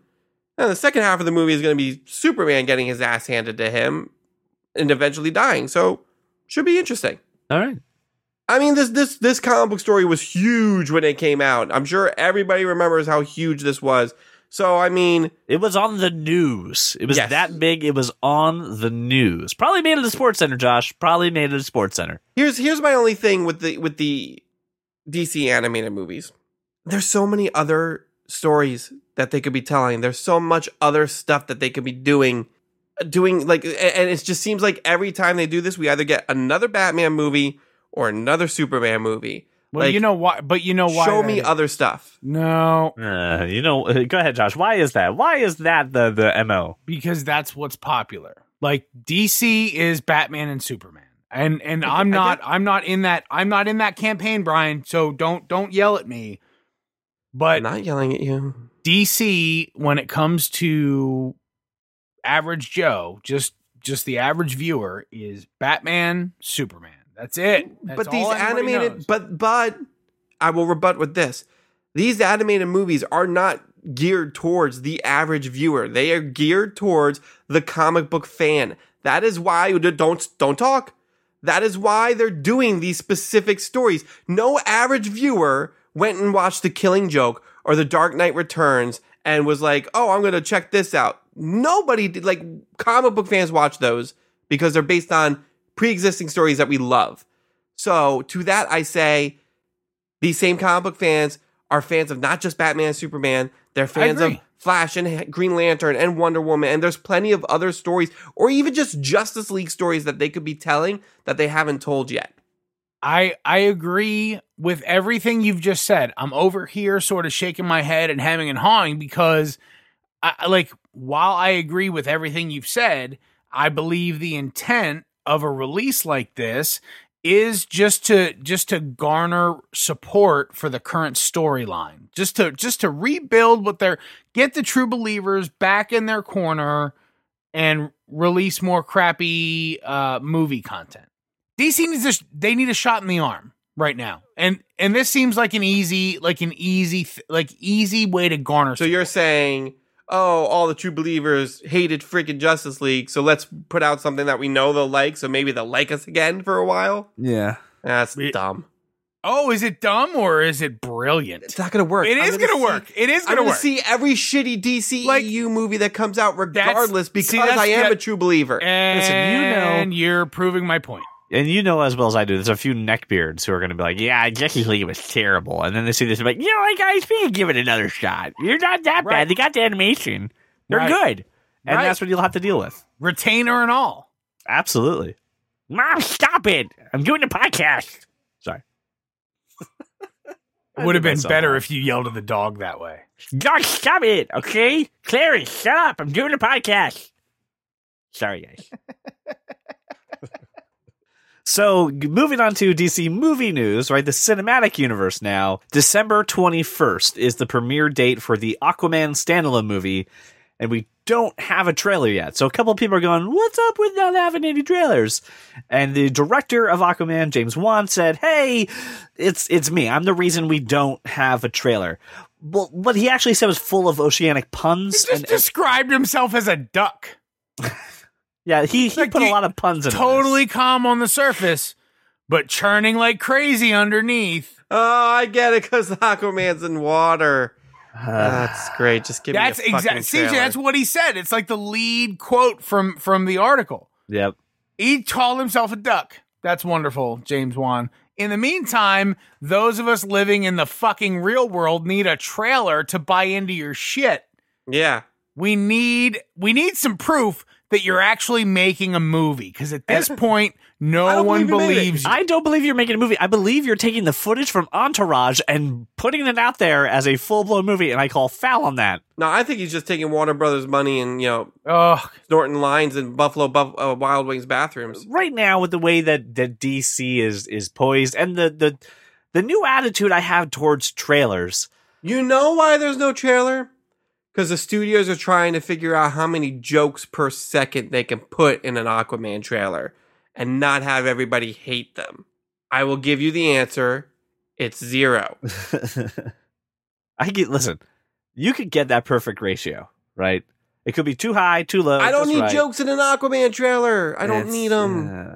S3: And the second half of the movie is going to be Superman getting his ass handed to him and eventually dying. So, should be interesting.
S1: all right.
S3: I mean, this this this comic book story was huge when it came out. I'm sure everybody remembers how huge this was. So, I mean,
S1: It was on the news. It was
S3: Yes.
S1: that big. It was on the news. Probably made it a SportsCenter, Josh. Probably made it a SportsCenter.
S3: here's here's my only thing with the with the DC animated movies. There's so many other stories that they could be telling. There's so much other stuff that they could be doing doing like and it just seems like every time they do this we either get another Batman movie or another Superman movie.
S2: Well,
S3: Like,
S2: you know why? But you know why?
S3: Show me
S2: is.
S3: other stuff.
S2: No,
S1: Uh, you know, go ahead, Josh. Why is that? Why is that the the mo?
S2: because that's what's popular. Like DC is Batman and Superman. And and
S3: I
S2: I'm not
S3: get-
S2: I'm not in that I'm not in that campaign, Brian. So don't don't yell at me. But
S3: I'm not yelling at you.
S2: DC when it comes to average Joe, just just the average viewer is Batman, Superman. That's it. That's
S3: but these
S2: all
S3: animated
S2: knows.
S3: but but I will rebut with this. These animated movies are not geared towards the average viewer. They are geared towards the comic book fan. That is why don't don't talk. That is why they're doing these specific stories. No average viewer went and watched The Killing Joke or The Dark Knight Returns and was like, "Oh, I'm going to check this out." Nobody did like comic book fans watch those because they're based on pre-existing stories that we love. So, to that I say these same comic book fans are fans of not just Batman and Superman, they're fans of. Flash and Green Lantern and Wonder Woman, and there's plenty of other stories, or even just Justice League stories that they could be telling that they haven't told yet.
S2: I I agree with everything you've just said. I'm over here sort of shaking my head and hemming and hawing because I I- like while I agree with everything you've said, I believe the intent of a release like this is just to just to garner support for the current storyline. Just to just to rebuild what they're get the true believers back in their corner and release more crappy uh movie content. DC needs a, they need a shot in the arm. right now, and and this seems like an easy, like an easy, like easy way to garner.
S3: So you're saying, oh, all the true believers hated freaking Justice League, so let's put out something that we know they'll like, so maybe they'll like us again for a while.
S1: Yeah.
S3: That's
S2: We-
S3: dumb.
S2: oh, is it dumb or is it brilliant?
S3: It's not gonna work.
S2: It is gonna work. It is
S3: I'm
S2: gonna
S3: gonna
S2: work.
S3: see every shitty DCEU
S2: Like-
S3: movie that comes out, regardless, because
S2: see,
S3: I am
S2: that-
S3: a true believer.
S2: and
S1: Listen, you know-
S2: you're proving my point.
S1: And you know as well as I do, there's a few neckbeards who are going to be like, "Yeah, Justice League was terrible," and then they see this and be like, "You know what, guys? We can give it another shot. You're not that
S2: Right.
S1: bad. They got the animation. They're
S2: Right.
S1: good." And
S2: Right.
S1: that's what you'll have to deal with.
S2: Retainer and all.
S1: Absolutely. Mom, stop it! I'm doing a podcast. Sorry. I
S2: Would have been better
S1: wrong.
S2: if you yelled at the dog that way.
S1: Dog, stop it, okay? Clary, shut up. I'm doing a podcast. Sorry, guys. so, moving on to DC movie news, right? The cinematic universe now. December 21st is the premiere date for the Aquaman standalone movie, and we don't have a trailer yet. So, a couple of people are going, What's up with not having any trailers? And the director of Aquaman, James Wan, said, Hey, it's it's me. I'm the reason we don't have a trailer. Well, what he actually said was full of oceanic puns.
S2: He just
S1: and,
S2: described himself as a duck.
S1: yeah, he, he
S2: like
S1: put a lot of puns in this.
S2: Totally calm on the surface, but churning like crazy underneath.
S3: oh, I get it, because Aquaman's in water.
S1: Uh,
S3: That's great. Just give
S2: That's
S3: me a fucking
S2: exactly CJ. That's what he said. It's like the lead quote from from the article.
S1: yep.
S2: He called himself a duck. That's wonderful, James Wan. In the meantime, those of us living in the fucking real world need a trailer to buy into your shit.
S3: yeah.
S2: We need we need some proof that you're actually making a movie because at this point, no
S3: don't
S2: one
S3: believe you
S2: believes you.
S1: I don't believe you're making a movie. I believe you're taking the footage from Entourage and putting it out there as a full blown movie, and I call foul on that.
S3: No, I think he's just taking Warner Brothers money and you know
S2: Ugh.
S3: snorting lines in Buffalo Buff- uh, Wild Wings bathrooms.
S1: Right now, with the way that, that DC is is poised and the, the the new attitude I have towards trailers.
S3: You know why there's no trailer? Because the studios are trying to figure out how many jokes per second they can put in an Aquaman trailer and not have everybody hate them. I will give you the answer. It's zero.
S1: I get listen. You could get that perfect ratio, right? It could be too high, too low.
S3: I don't need
S1: right.
S3: jokes in an Aquaman trailer. I don't
S1: It's,
S3: need them.
S1: uh,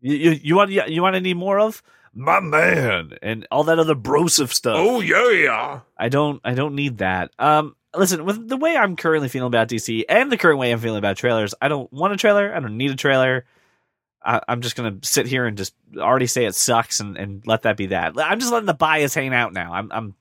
S1: you, you you want you, you want to need more of my man and all that other brosive stuff.
S3: oh yeah.
S1: I don't I don't need that. Um listen, with the way I'm currently feeling about DC and the current way I'm feeling about trailers, I don't want a trailer. I don't need a trailer. I, I'm just gonna sit here and just already say it sucks and, and let that be that. I'm just letting the bias hang out now. I'm I'm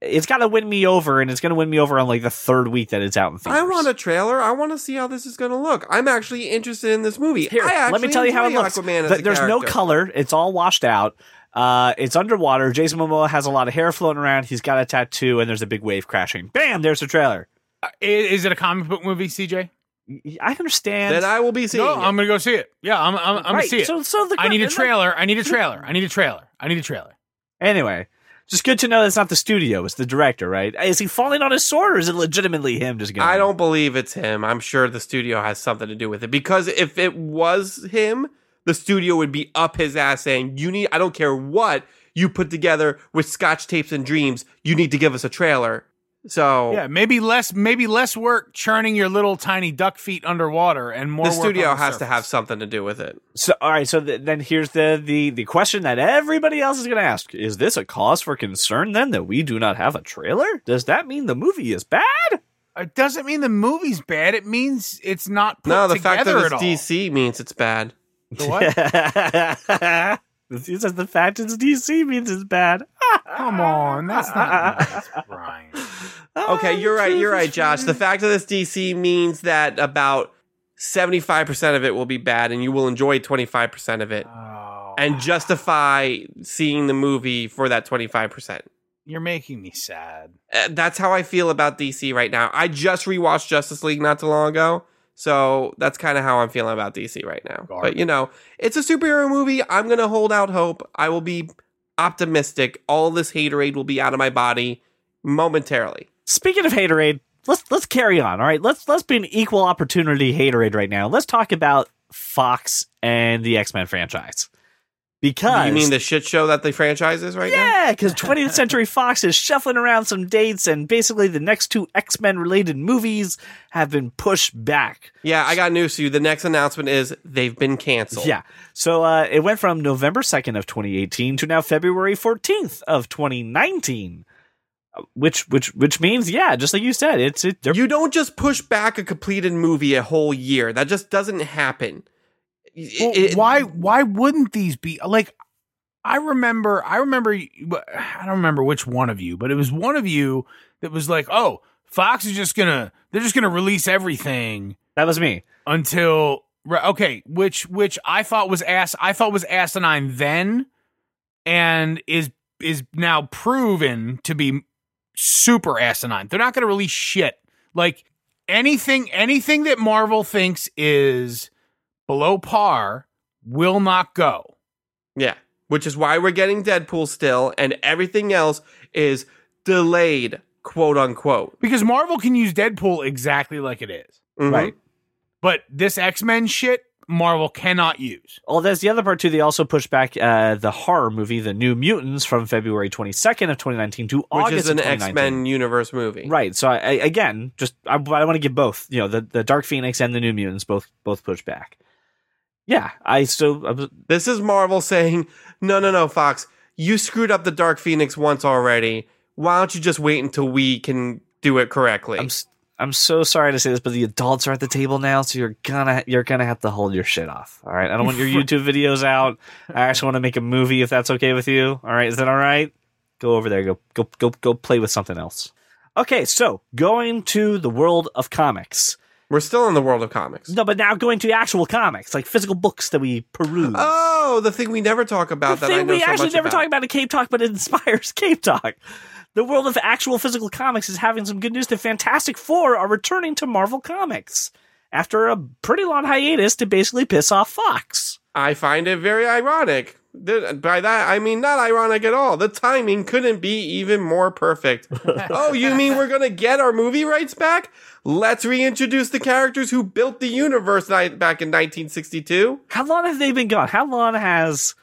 S1: it's got to win me over, and it's going to win me over on like the third week that it's out in theaters.
S3: I want a trailer. I want to see how this is going to look. I'm actually interested in this movie.
S1: Here, let me tell you how it looks.
S3: Aquaman as
S1: Th-
S3: a
S1: There's no color. It's all washed out. Uh, it's underwater. Jason Momoa has a lot of hair floating around. He's got a tattoo, and there's a big wave crashing. Bam! There's the trailer.
S2: Uh, Is it a comic book movie, CJ?
S1: I understand.
S3: Then I will be seeing
S2: No,
S3: it.
S2: I'm gonna go see it. Yeah, I'm. I'm, I'm gonna see it.
S1: So, so the
S2: I need a
S1: like-
S2: trailer. I need a trailer. I need a trailer. I need a trailer.
S1: Anyway, just good to know it's not the studio; it's the director, right? Is he falling on his sword, or is it legitimately him just going?
S3: I don't believe it's him. I'm sure the studio has something to do with it because if it was him, the studio would be up his ass saying, "You need. I don't care what you put together with Scotch tapes and dreams. You need to give us a trailer." So
S2: Yeah, maybe less. Maybe less work churning your little tiny duck feet underwater, and more.
S3: the
S2: work
S3: studio
S2: on the
S3: has to have something to do with it.
S1: So, all right. So th- then here's the the the question that everybody else is going to ask: Is this a cause for concern? Then that we do not have a trailer? Does that mean the movie is bad?
S2: It doesn't mean the movie's bad. It means it's not put
S3: No, the
S2: together
S3: fact that it's. DC means it's bad.
S2: The what?
S1: He says the fact it's DC means it's bad.
S2: Come on, that's not nice, Brian.
S3: Okay, you're right. You're right, Josh. The fact that it's DC means that about 75% of it will be bad and you will enjoy 25% of it
S2: Oh,
S3: and justify seeing the movie for that 25%.
S2: you're making me sad.
S3: Uh, That's how I feel about DC right now. I just rewatched Justice League not too long ago. So that's kind of how I'm feeling about DC right now. But you know, it's a superhero movie. I'm going to hold out hope. I will be optimistic. All this haterade will be out of my body momentarily.
S1: Speaking of haterade, let's let's carry on. All right, let's let's be an equal opportunity haterade right now. Let's talk about Fox and the X Men franchise because
S3: You mean the shit show that the franchise is right now?
S1: yeah, because 20th Century Fox is shuffling around some dates, and basically the next two X Men related movies have been pushed back.
S3: Yeah, I got news for you. The next announcement is they've been canceled.
S1: Yeah, so uh, it went from November 2nd of 2018 to now February 14th of 2019, uh, which which which means yeah, just like you said, it's it.
S3: You don't just push back a completed movie a whole year. That just doesn't happen.
S2: Well,
S3: it-
S2: why why wouldn't these be like I remember I remember I don't remember which one of you, but it was one of you that was like, "Oh, Fox is just going to they're just going to release everything
S1: That was me.
S2: until okay, which which I thought was ass I thought was asinine then and is is now proven to be super asinine. They're not going to release shit. Like anything anything that Marvel thinks is below par will not go.
S3: yeah, which is why we're getting Deadpool still, and everything else is delayed, quote unquote.
S2: Because Marvel can use Deadpool exactly like it is.
S3: Mhm.
S1: Right.
S2: But this X-Men shit Marvel cannot use.
S1: Oh, there's the other part too. They also pushed back uh, the horror movie, The New Mutants, from February 22nd of 2019 to
S3: Which
S1: August
S3: is an X Men universe movie.
S1: Right. So I, I, again, just I, I want to give both. You know, the, the Dark Phoenix and the New Mutants both both pushed back. Yeah, I still I was,
S3: This is Marvel saying, no, no, no, Fox, you screwed up the Dark Phoenix once already. Why don't you just wait until we can do it correctly?
S1: I'm I'm so sorry to say this, but the adults are at the table now, so you're gonna you're gonna have to hold your shit off. All right. I don't want your YouTube videos out. I actually want to make a movie if that's okay with you. All right. Is that all right? Go over there. Go go go go play with something else. Okay, so going to the world of comics.
S3: We're still in the world of comics.
S1: No, but now going to actual comics, like physical books that we peruse.
S3: Oh, the thing we never talk about
S1: the
S3: that I
S1: thing
S3: know
S1: we
S3: so
S1: actually never
S3: about.
S1: talk about in Cape Talk, but it inspires Cape Talk. The world of actual physical comics is having some good news. The Fantastic Four are returning to Marvel Comics after a pretty long hiatus to basically piss off Fox.
S3: I find it very ironic. By that, I mean not ironic at all. The timing couldn't be even more perfect. oh, you mean we're going to get our movie rights back? Let's reintroduce the characters who built the universe ni- back in 1962.
S1: How long have they been gone? How long has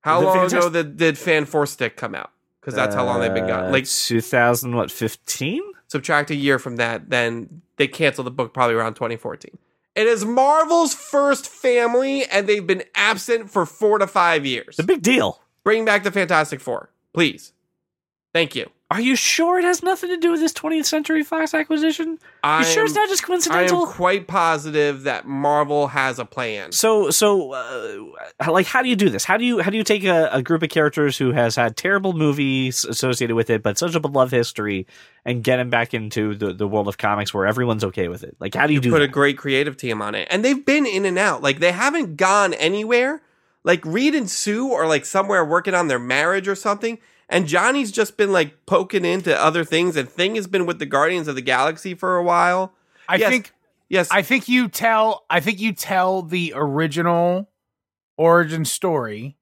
S3: How
S1: The
S3: long
S1: Fantastic-
S3: ago did, did Fan Four Stick come out? Because that's how long they've been gone. Like,
S1: 2000 what 15?
S3: subtract a year from that, then they canceled the book probably around 2014. It is Marvel's first family, and they've been absent for four to five years.
S1: It's a big deal.
S3: Bring back the Fantastic Four, please. Thank you.
S1: Are you sure it has nothing to do with this 20th Century Fox acquisition?
S3: I
S1: you sure it's not just coincidental?
S3: I am quite positive that Marvel has a plan.
S1: So so uh, like how do you do this? How do you how do you take a, a group of characters who has had terrible movies associated with it, but such a beloved history, and get them back into the, the world of comics where everyone's okay with it? Like how do you, do
S3: Put a great creative team on it, and they've been in and out. Like they haven't gone anywhere. Like Reed and Sue are like somewhere working on their marriage or something, and Johnny's just been like poking into other things. And Thing has been with the Guardians of the Galaxy for a while.
S2: I
S3: Yes.
S2: think
S3: Yes,
S2: I think you tell I think you tell the original origin story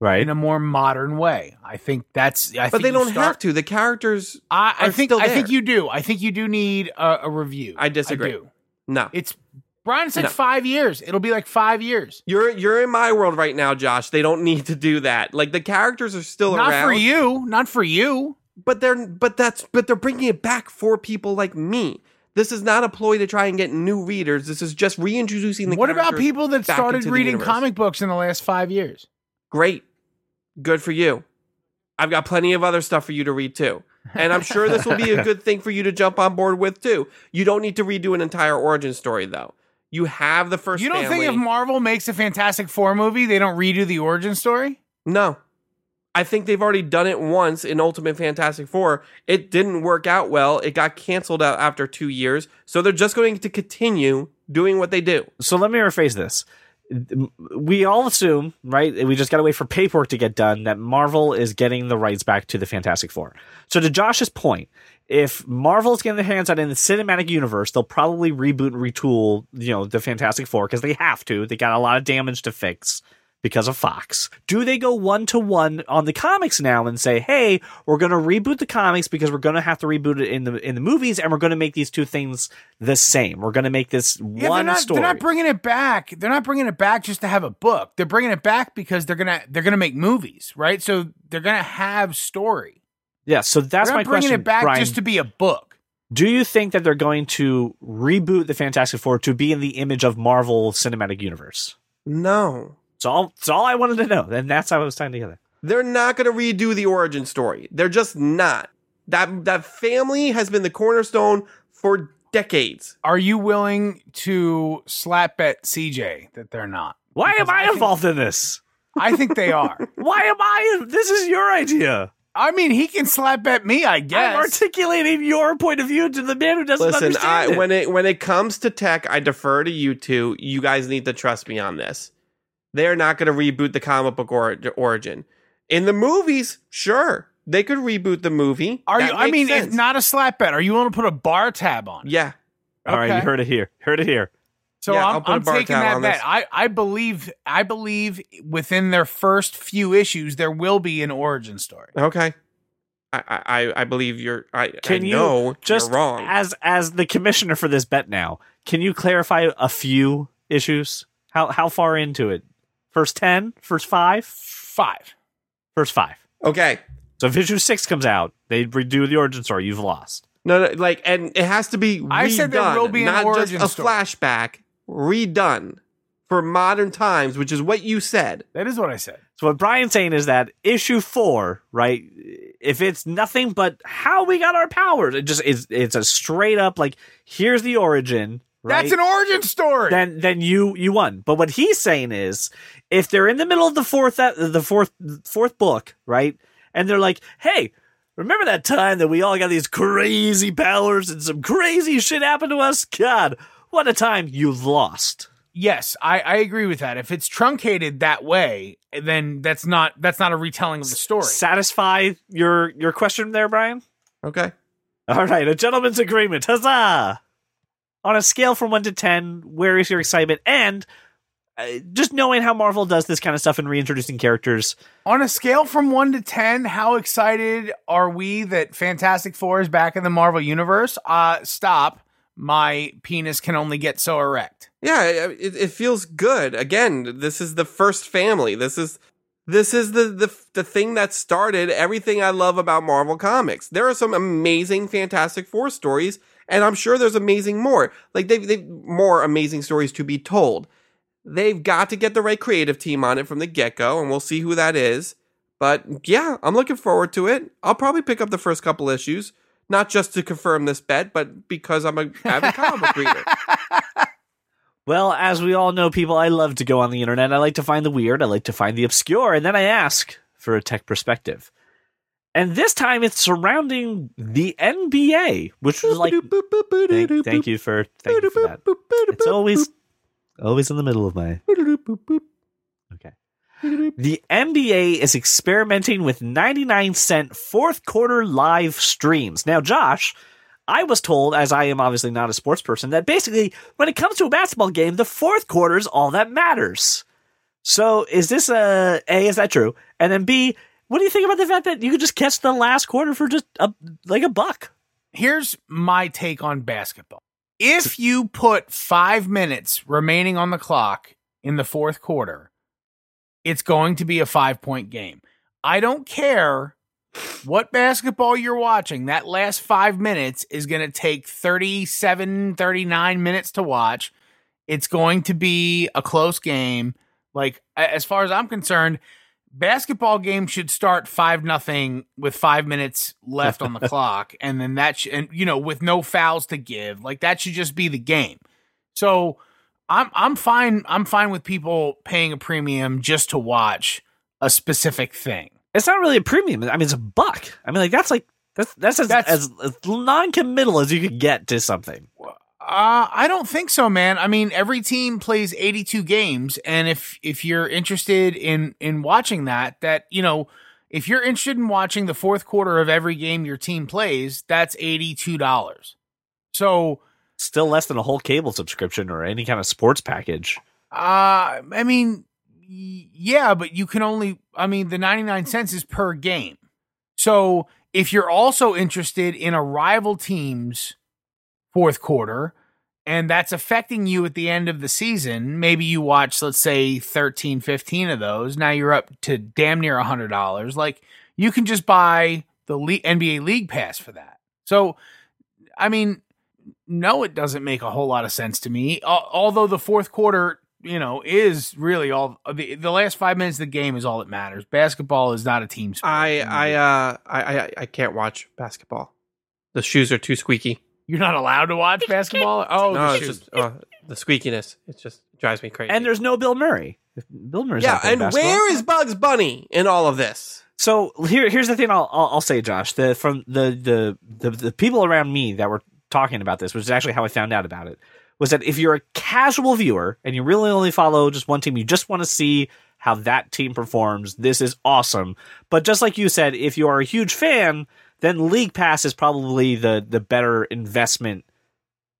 S1: right?
S2: in a more modern way. I think that's I
S3: but
S2: think
S3: they don't
S2: start-
S3: have to. The characters.
S2: I, I
S3: are
S2: think
S3: still
S2: I think you do. I think you do need a, a review.
S3: I disagree.
S2: do.
S3: No,
S2: It's Brian said
S3: No.
S2: five years. It'll be like five years.
S3: you're you're in my world right now, Josh. They don't need to do that. Like the characters are still around.
S2: Not
S3: around.
S2: for you. Not for you.
S3: but they're but that's but they're bringing it back for people like me. This is not a ploy to try and get new readers. This is just reintroducing the.
S2: What about people that started reading comic books in the last five years?
S3: Great, good for you. I've got plenty of other stuff for you to read too, and I'm sure this will be a good thing for you to jump on board with too. You don't need to redo an entire origin story though. You have the first.
S2: You don't think if Marvel makes a Fantastic Four movie, they don't redo the origin story?
S3: No. I think they've already done it once in Ultimate Fantastic Four. It didn't work out well. It got canceled out after two years. So they're just going to continue doing what they do.
S1: So let me rephrase this. We all assume, right? We just got to wait for paperwork to get done that Marvel is getting the rights back to the Fantastic Four. So to Josh's point, if Marvel's getting their hands on in the cinematic universe, they'll probably reboot and retool, you know, the Fantastic Four because they have to. They got a lot of damage to fix because of Fox? Do they go one to one on the comics now and say, "Hey, we're going to reboot the comics because we're going to have to reboot it in the in the movies, and we're going to make these two things the same. We're going to make this
S2: Yeah,
S1: one
S2: they're not,
S1: story."
S2: They're not bringing it back. They're not bringing it back just to have a book. They're bringing it back because they're gonna they're gonna make movies, right? So they're gonna have story.
S1: yeah, so that's
S2: they're
S1: my
S2: not bringing
S1: question.
S2: it back
S1: Brian.
S2: just to be a book.
S1: Do you think that they're going to reboot the Fantastic Four to be in the image of Marvel Cinematic Universe?
S3: No.
S1: It's all. It's all I wanted to know, and that's how I was tying together.
S3: They're not going to redo the origin story. They're just not. That that family has been the cornerstone for decades.
S2: Are you willing to slap at CJ that they're not?
S1: Why
S2: Because
S1: am I,
S2: I think-
S1: involved in this?
S2: I think they are.
S1: Why am I? This is your idea.
S2: I mean, he can slap at me, I
S1: I'm
S2: guess.
S1: articulating your point of view to the man who doesn't
S3: Listen,
S1: understand
S3: I,
S1: it.
S3: when it when it comes to tech, I defer to you two. You guys need to trust me on this. They're not going to reboot the comic book or, origin. In the movies, sure, they could reboot the movie.
S2: Are
S3: That
S2: you? I mean,
S3: sense.
S2: if not a slap bet, are you willing to put a bar tab on? it?
S3: Yeah,
S1: all right, you heard it here. Heard it here.
S2: So
S3: Yeah, I'll
S2: I'm,
S3: put a
S2: I'm
S3: bar
S2: taking that bet.
S3: this.
S2: I, I believe I believe within their first few issues there will be an origin story.
S3: okay. I I, I believe you're. I
S1: Can
S3: I
S1: you
S3: know
S1: just
S3: you're wrong.
S1: as as the commissioner for this bet now? Can you clarify a few issues? How how far into it? First ten? First five?
S2: Five.
S1: First five.
S3: okay.
S1: So if issue six comes out, they redo the origin story. You've lost.
S3: No, no, like, and it has to be redone.
S2: I said there will be an
S3: not
S2: origin
S3: just a
S2: story.
S3: flashback redone for modern times, which is what you said.
S2: That is what I said.
S1: So what Brian's saying is that issue four, right? If it's nothing but how we got our powers, it just is. It's a straight up like here's the origin. Right?
S2: That's an origin story.
S1: then then you you won. But what he's saying is, if they're in the middle of the fourth uh, the fourth fourth book, right, and they're like, hey. Remember that time that we all got these crazy powers and some crazy shit happened to us? God, what a time you've lost.
S2: yes, I, I agree with that. If it's truncated that way, then that's not that's not a retelling of the story.
S1: Satisfy your your question there, Brian?
S3: Okay.
S1: All right, a gentleman's agreement. Huzzah! On a scale from 1 to 10, where is your excitement? And uh, just knowing how Marvel does this kind of stuff and reintroducing characters,
S2: On a scale from one to ten, how excited are we that Fantastic Four is back in the Marvel universe? Uh stop. My penis can only get so erect.
S3: Yeah, it, it feels good. Again, this is the first family. This is this is the the the thing that started everything I love about Marvel Comics. There are some amazing Fantastic Four stories, and I'm sure there's amazing more. Like they've, they've more amazing stories to be told. They've got to get the right creative team on it from the get go, and we'll see who that is. But yeah, I'm looking forward to it. I'll probably pick up the first couple issues, not just to confirm this bet, but because I'm a avid comic book reader.
S1: well, as we all know, people, I love to go on the internet. I like to find the weird, I like to find the obscure, and then I ask for a tech perspective. And this time it's surrounding the NBA, which was like, thank, thank you for thank you for that. It's always always in the middle of my Okay. The NBA is experimenting with 99 cent fourth quarter live streams. Now, Josh, I was told, as I am obviously not a sports person, that basically when it comes to a basketball game, the fourth quarter is all that matters. So, is this a A, is that true? And then B, what do you think about the fact that you could just catch the last quarter for just a, like a buck?
S2: Here's my take on basketball. If you put five minutes remaining on the clock in the fourth quarter, it's going to be a five point game. I don't care what basketball you're watching. That last five minutes is going to take 37, 39 minutes to watch. It's going to be a close game. Like, as far as I'm concerned, basketball game should start five nothing with five minutes left on the clock, and then that sh- and you know with no fouls to give, like that should just be the game. So I'm I'm fine I'm fine with people paying a premium just to watch a specific thing.
S1: It's not really a premium. I mean, it's a buck. I mean, like that's like that's that's as,
S2: That's-
S1: as, as non-committal as you could get to something.
S2: Uh, I don't think so, man. I mean, every team plays 82 games, and if if you're interested in in watching that, that you know, if you're interested in watching the fourth quarter of every game your team plays, that's eighty two dollars. So,
S1: Still less than a whole cable subscription or any kind of sports package.
S2: uh, I mean, Yeah, but you can only, I mean, the 99 cents is per game. So if you're also interested in a rival team's fourth quarter and that's affecting you at the end of the season, maybe you watch, let's say 13, 15 of those. Now you're up to damn near $100. Like you can just buy the NBA League Pass for that. So, I mean, no, it doesn't make a whole lot of sense to me. Although the fourth quarter, you know, is really all the, the last five minutes of the game is all that matters. Basketball is not a team sport.
S3: I I uh I, I I can't watch basketball. The shoes are too squeaky.
S2: You're not allowed to watch basketball. Oh,
S3: no,
S2: the
S3: it's
S2: shoes.
S3: just uh, the squeakiness. It just drives me crazy.
S1: And there's no Bill Murray. Bill Murray's
S3: yeah,
S1: not
S3: and
S1: basketball.
S3: where is Bugs Bunny in all of this?
S1: So here, here's the thing. I'll, I'll, I'll say, Josh. The from the, the the the people around me that were talking about this, which is actually how I found out about it, was that if you're a casual viewer and you really only follow just one team, you just want to see how that team performs. This is awesome. But just like you said, if you are a huge fan, then League Pass is probably the the better investment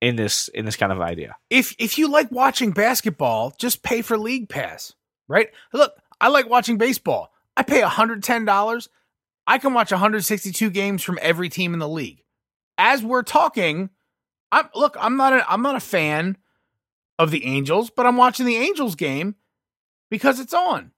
S1: in this in this kind of idea.
S2: if if you like watching basketball, just pay for League Pass, right? Look, I like watching baseball. I pay $110. I can watch 162 games from every team in the league. As we're talking, I'm look, I'm not a I'm not a fan of the Angels, but I'm watching the Angels game because it's on.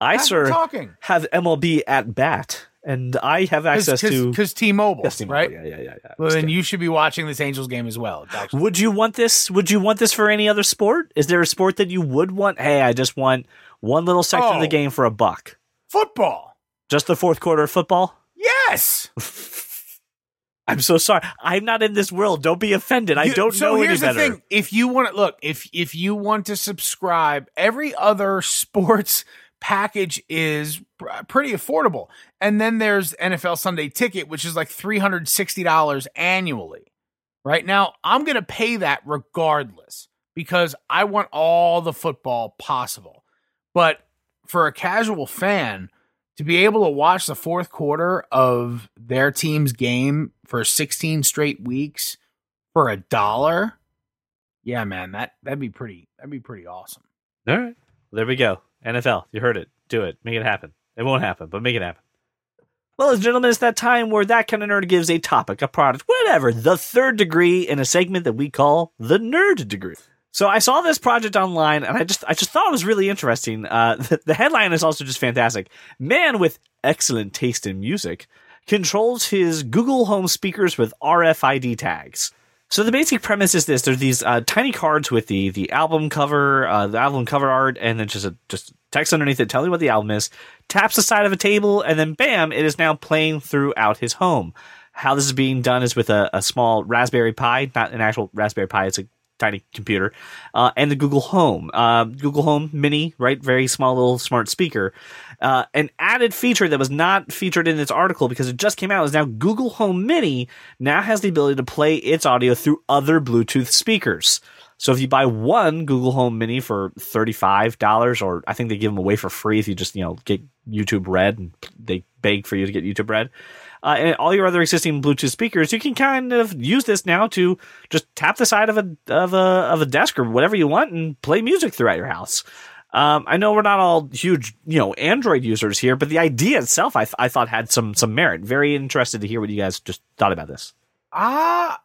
S1: I sir
S2: talking.
S1: have MLB at bat, and I have access to
S2: because T-Mobile,
S1: Yes, T-Mobile.
S2: right?
S1: Yeah, yeah, yeah. yeah.
S2: Well, then you should be watching this Angels game as well. Actually.
S1: Would you want this? Would you want this for any other sport? Is there a sport that you would want? Hey, I just want one little section of the
S2: Oh.
S1: game for a buck.
S2: Football.
S1: Just the fourth quarter of football?
S2: Yes.
S1: I'm so sorry. I'm not in this world. Don't be offended. I
S2: You-
S1: don't
S2: so
S1: know
S2: here's
S1: any better.
S2: the thing: if you want to look, if if you want to subscribe, every other sports package is pretty affordable. And then there's NFL Sunday Ticket, which is like three hundred sixty dollars annually. Right now, I'm going to pay that regardless because I want all the football possible. But for a casual fan to be able to watch the fourth quarter of their team's game for 16 straight weeks for a dollar, yeah, man, that that'd be pretty that'd be pretty awesome.
S1: All right. There we go. NFL. You heard it. Do it. Make it happen. It won't happen, but make it happen. Well, gentlemen, it's that time where that kind of nerd gives a topic, a product, whatever, the third degree in a segment that we call the nerd degree. So I saw this project online, and I just I just thought it was really interesting. Uh, the, the headline is also just fantastic. Man with excellent taste in music controls his Google Home speakers with RFID tags. So the basic premise is this: there's these uh, tiny cards with the the album cover, uh, the album cover art, and then just a just text underneath it telling you what the album is. Taps the side of a table, and then bam, it is now playing throughout his home. How this is being done is with a, a small Raspberry Pi, not an actual Raspberry Pi. It's a tiny computer, uh, and the Google Home, uh, Google Home Mini, right? Very small little smart speaker. Uh, an added feature that was not featured in this article because it just came out is now Google Home Mini now has the ability to play its audio through other Bluetooth speakers. So if you buy one Google Home Mini for thirty-five dollars, or I think they give them away for free if you just you know get YouTube Red and they beg for you to get YouTube Red, uh, and all your other existing Bluetooth speakers, you can kind of use this now to just tap the side of a of a of a desk or whatever you want and play music throughout your house. Um, I know we're not all huge, you know, Android users here, but the idea itself, I, th- I thought had some some merit. Very interested to hear what you guys just thought about this.
S2: Ah,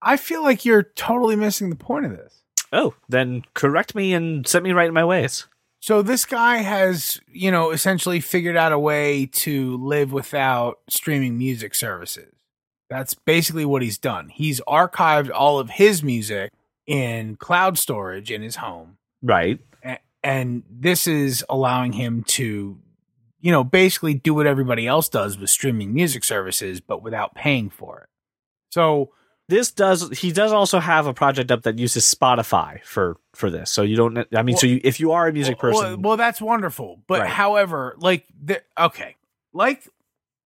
S2: I feel like you're totally missing the point of this.
S1: Oh, then correct me and set me right in my ways.
S2: So this guy has, you know, essentially figured out a way to live without streaming music services. That's basically what he's done. He's archived all of his music in cloud storage in his home.
S1: Right.
S2: And this is allowing him to, you know, basically do what everybody else does with streaming music services, but without paying for it. So
S1: This does. He does also have a project up that uses Spotify for for this. So you don't. I mean, so you, if you are a music
S2: Well-
S1: person,
S2: Well, well, that's wonderful. But
S1: Right.
S2: however, like the okay, like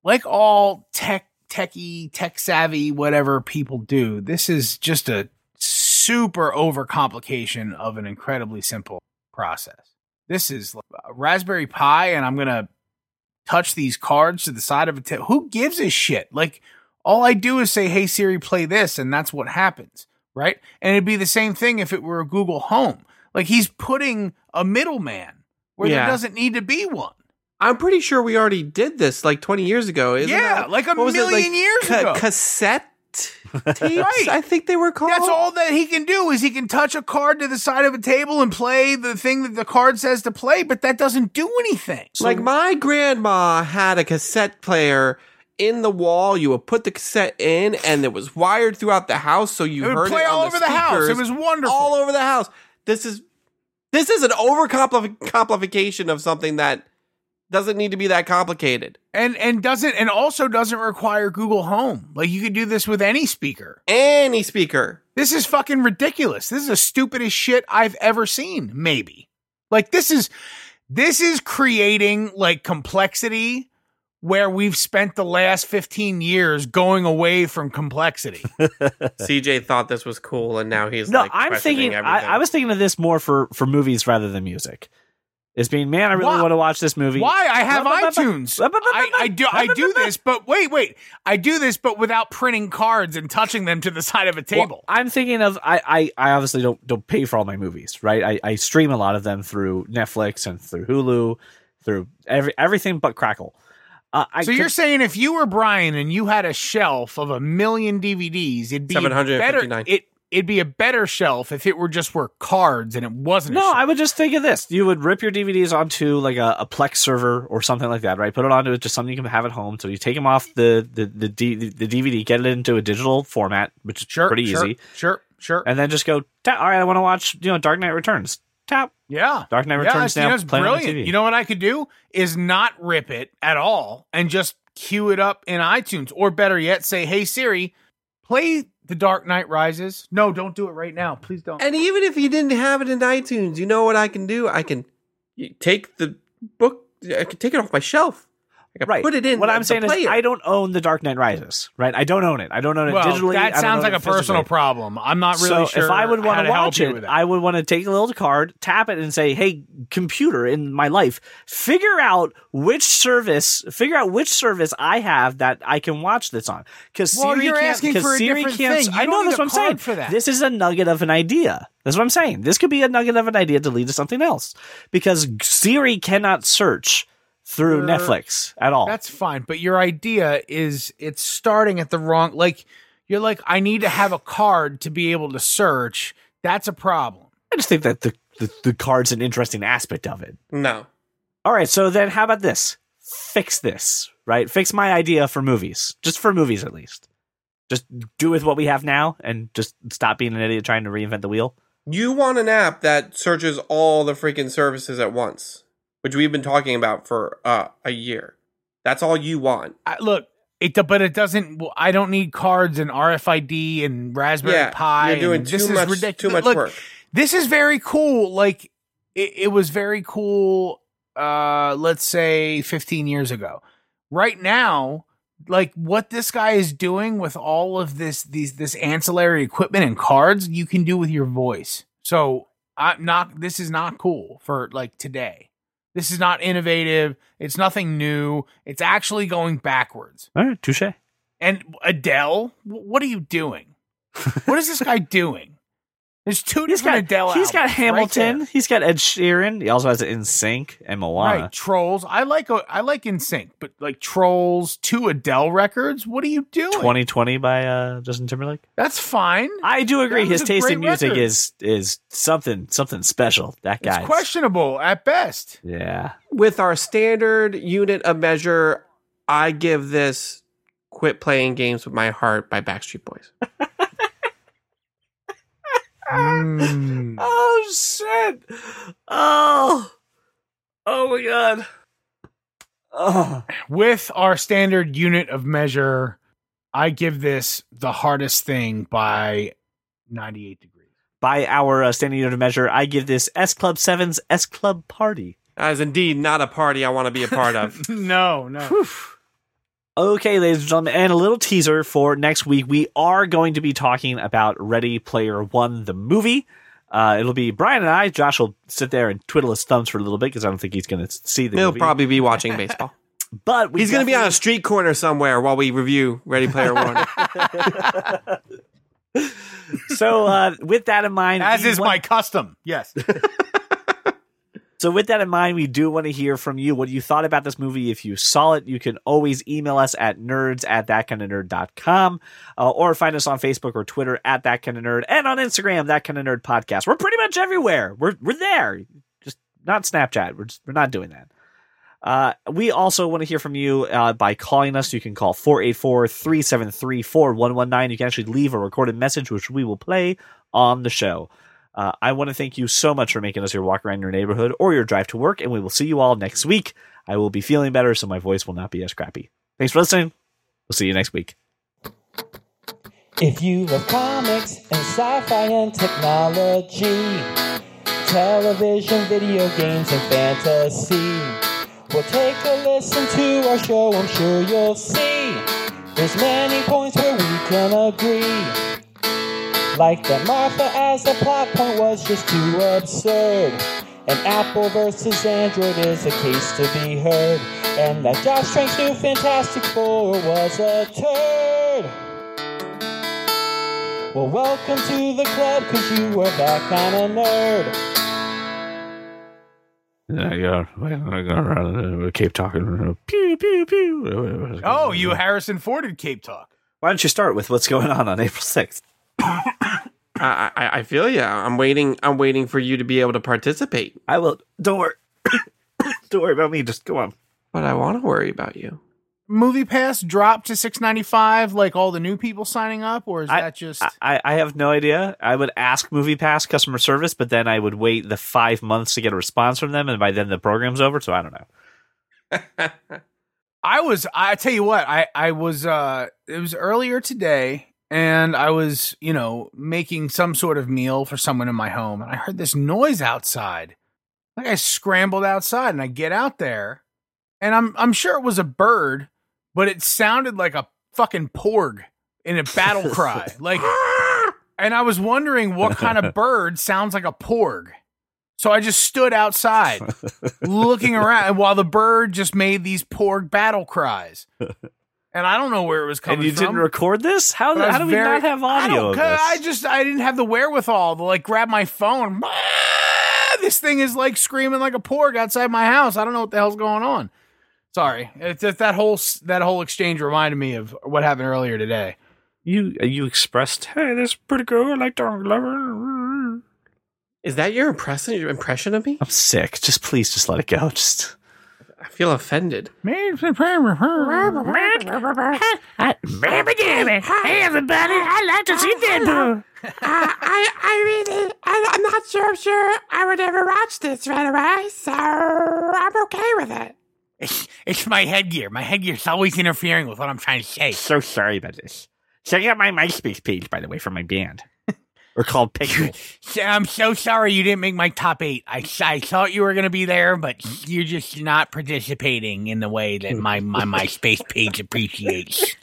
S2: like all tech techie, tech savvy, whatever people do, this is just a super overcomplication of an incredibly simple process. This is uh, Raspberry Pi, and I'm gonna touch these cards to the side of a. ta- Who gives a shit? Like all I do is say, "Hey Siri, play this," and that's what happens, right? And it'd be the same thing if it were a Google Home. Like he's putting a middleman where
S3: Yeah.
S2: there doesn't need to be one.
S3: I'm pretty sure we already did this like 20 years ago. Isn't
S2: yeah,
S3: that-
S2: like a
S3: was it,
S2: million years
S3: ca-
S2: ago.
S3: Cassette tapes,
S2: Right.
S3: I think they were called.
S2: That's all that he can do is he can touch a card to the side of a table and play the thing that the card says to play, but that doesn't do anything.
S3: like my grandma had a cassette player in the wall. You would put the cassette in, and it was wired throughout the house, so you
S2: It would
S3: heard
S2: play
S3: it
S2: all
S3: on
S2: over the house. It was wonderful.
S3: all over the house. This is this is an overcomplication of something that doesn't need to be that complicated.
S2: and and doesn't and also doesn't require Google Home. Like you could do this with any speaker.
S3: Any speaker.
S2: This is fucking ridiculous. This is the stupidest shit I've ever seen. Maybe. Like this is this is creating like complexity where we've spent the last 15 years going away from complexity.
S3: CJ thought this was cool, and now he's
S1: No,
S3: like
S1: I'm
S3: questioning
S1: thinking. I. I was thinking of this more for for movies rather than music. It's being, man, I really
S2: Why-
S1: want to watch this movie.
S2: Why? I have iTunes. I, I do I do this, but wait, wait. I do this but without printing cards and touching them to the side of a
S1: Well,
S2: table.
S1: I'm thinking of I, I I obviously don't don't pay for all my movies, right? I, I stream a lot of them through Netflix and through Hulu, through every everything but Crackle. Uh, I
S2: so you're
S1: could-
S2: saying if you were Brian and you had a shelf of a million DVDs, it'd be
S3: 759.
S2: better. It it'd be a better shelf if it were just were cards and it wasn't.
S1: no. I would just think of this. You would rip your DVDs onto like a, a Plex server or something like that, right? Put it onto just something you can have at home. So you take them off the the the, D, the DVD, get it into a digital format, which is
S2: sure,
S1: pretty
S2: sure,
S1: easy,
S2: Sure, sure.
S1: and then just go. All right, I want to watch you know Dark Knight Returns. Tap
S2: yeah.
S1: Dark Knight
S2: Yeah,
S1: Returns
S2: you
S1: now.
S2: know, brilliant. You know what I could do is not rip it at all and just queue it up in iTunes, or better yet, say, "Hey Siri, play The Dark Knight Rises." No, don't do it right now, please don't.
S3: And even if you didn't have it in iTunes, you know what I can do? I can take the book. I can take it off my shelf. I can
S1: right.
S3: put it in.
S1: What
S3: the-
S1: I'm
S3: the
S1: saying is. I don't own the Dark Knight Rises. Right? I don't own it. I don't own it
S2: well,
S1: digitally.
S2: That sounds like a personal problem. I'm not really
S1: so
S2: sure.
S1: if I would
S2: want
S1: want to watch it. I would want to take a little card, tap it, and say, "Hey, computer in my life, figure out which service, figure out which service I have that I can watch this on." Because
S2: Well,
S1: Siri
S2: you're
S1: can't.
S2: asking
S1: Because
S2: for a
S1: Siri
S2: different
S1: can't.
S2: thing. You
S1: I know that's what I'm saying.
S2: for that.
S1: This is a nugget of an idea. That's what I'm saying. This could be a nugget of an idea to lead to something else because Siri cannot search through
S2: You're-
S1: Netflix at all.
S2: That's fine, but your idea is it's starting at the wrong like you're like I need to have a card to be able to search. That's a problem.
S1: I just think that the, the the card's an interesting aspect of it.
S3: No.
S1: All right, so then how about this? Fix this, right? Fix my idea for movies, just for movies at least. Just do with what we have now and just stop being an idiot trying to reinvent the wheel.
S3: You want an app that searches all the freaking services at once, which we've been talking about for uh, a year. That's all you want.
S2: I, look, it but it doesn't. I don't need cards and RFID and Raspberry
S3: yeah,
S2: Pi.
S3: you're doing too much,
S2: ridiculous.
S3: too much
S2: Look,
S3: work.
S2: This is very cool. Like it, it was very cool. Uh, let's say 15 years ago. Right now, like what this guy is doing with all of this these this ancillary equipment and cards, you can do with your voice. So I'm not. This is not cool for like today. This is not innovative. It's nothing new. It's actually going backwards.
S1: All right, touche.
S2: And Adele, what are you doing? what is this guy doing? There's two
S1: He's
S2: different
S1: got
S2: Adele.
S1: he's got
S2: albums right
S1: Hamilton. he's got Ed Sheeran. He also has NSYNC and Moana.
S2: right, Trolls. I like I like NSYNC, but like Trolls, two Adele records. What are you doing?
S1: 2020 by uh, Justin Timberlake.
S2: That's fine.
S1: I do agree.
S2: That
S1: His taste in music
S2: record.
S1: is is something something special. That guy.
S2: It's questionable at best.
S1: Yeah.
S3: With our standard unit of measure, I give this "Quit Playing Games with My Heart" by Backstreet Boys.
S2: Mm.
S1: Oh shit! Oh, oh my god! Oh,
S2: With our standard unit of measure, I give this the hardest thing by 98 degrees.
S1: by our uh, standing unit of measure, I give this S Club 7's S Club Party.
S3: That is indeed not a party I want to be a part of.
S2: no, no.
S1: Okay, ladies and gentlemen, and a little teaser for next week. We are going to be talking about Ready Player One, the movie. Uh, it'll be Brian and I. Josh will sit there and twiddle his thumbs for a little bit because I don't think he's going to see the movie.
S3: He'll
S1: movie.
S3: probably be watching baseball.
S1: but we
S3: He's going to be on a street corner somewhere while we review Ready Player One.
S1: So, uh, with that in mind,
S2: As is
S1: want-
S2: my custom. Yes.
S1: So, with that in mind, we do want to hear from you what you thought about this movie. If you saw it, you can always email us at nerds at thatkindofnerd.com uh, or find us on Facebook or Twitter at that kind of nerd and on Instagram, that kind of nerd podcast. We're pretty much everywhere. We're, we're there. Just not Snapchat. We're, just, we're not doing that. Uh, we also want to hear from you uh, by calling us. You can call 484 373 4119. You can actually leave a recorded message, which we will play on the show. Uh, I want to thank you so much for making us your walk around your neighborhood or your drive to work, and we will see you all next week. I will be feeling better, so my voice will not be as crappy. Thanks for listening. We'll see you next week.
S4: If you love comics and sci-fi and technology, television, video games, and fantasy, well, take a listen to our show. I'm sure you'll see there's many points where we can agree. Like that Martha as a plot point was just too absurd. And Apple versus Android is a case to be heard. And that Josh Trank's new Fantastic Four was a turd. Well, welcome to the club, cause you were that kind of nerd.
S1: Yeah, yeah. I got Cape talking. Pew pew pew.
S2: Oh, you Harrison Forded Cape Talk.
S1: Why don't you start with what's going on on April sixth?
S3: I, I, I feel you. I'm waiting. I'm waiting for you to be able to participate.
S1: I will. Don't worry. don't worry about me. Just go on.
S3: But I want to worry about you.
S2: MoviePass dropped to six ninety five, like all the new people signing up, or is
S1: I-
S2: that just?
S1: I, I have no idea. I would ask MoviePass customer service, but then I would wait the five months to get a response from them, and by then the program's over. So I don't know.
S2: I was I tell you what, I I was uh it was earlier today and I was, you know, making some sort of meal for someone in my home and I heard this noise outside. Like I scrambled outside and I get out there and I'm I'm sure it was a bird, but it sounded like a fucking porg in a battle cry. Like and I was wondering what kind of bird sounds like a porg. So I just stood outside looking around while the bird just made these porg battle cries. And I don't know where it was coming from.
S1: and you
S2: from.
S1: didn't record this? How, how
S2: was
S1: do we
S2: very-
S1: not have audio
S2: don't-
S1: this?
S2: I just I didn't have the wherewithal to like grab my phone. This thing is like screaming like a porg outside my house. I don't know what the hell's going on. Sorry, it's just that whole that whole exchange reminded me of what happened earlier today.
S1: you you expressed, hey, this is pretty good. I like to love her.
S3: Is that your impression? Your impression of me?
S1: I'm sick. Just please, just let it go. Just
S3: I feel offended.
S1: Uh, hey everybody, I like to see Deadpool.
S3: Uh, I, I really, I, I'm not sure, sure I would ever watch this right away, so I'm okay with it.
S2: It's, it's my headgear. My headgear's always interfering with what I'm trying to say.
S1: So sorry about this. Check out my MySpace page, by the way, for my band. We're called Pixel.
S2: I'm so sorry you didn't make my top eight. I, I thought you were going to be there, but you're just not participating in the way that my, my MySpace page appreciates.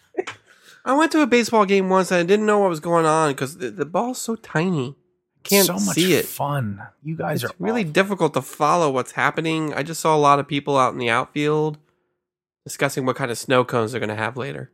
S3: I went to a baseball game once and I didn't know what was going on because the, the ball's so tiny. Can't
S2: so much
S3: see it.
S2: fun. You guys
S3: It's
S2: are
S3: really
S2: awful.
S3: difficult to follow what's happening. I just saw a lot of people out in the outfield discussing what kind of snow cones they're going to have later.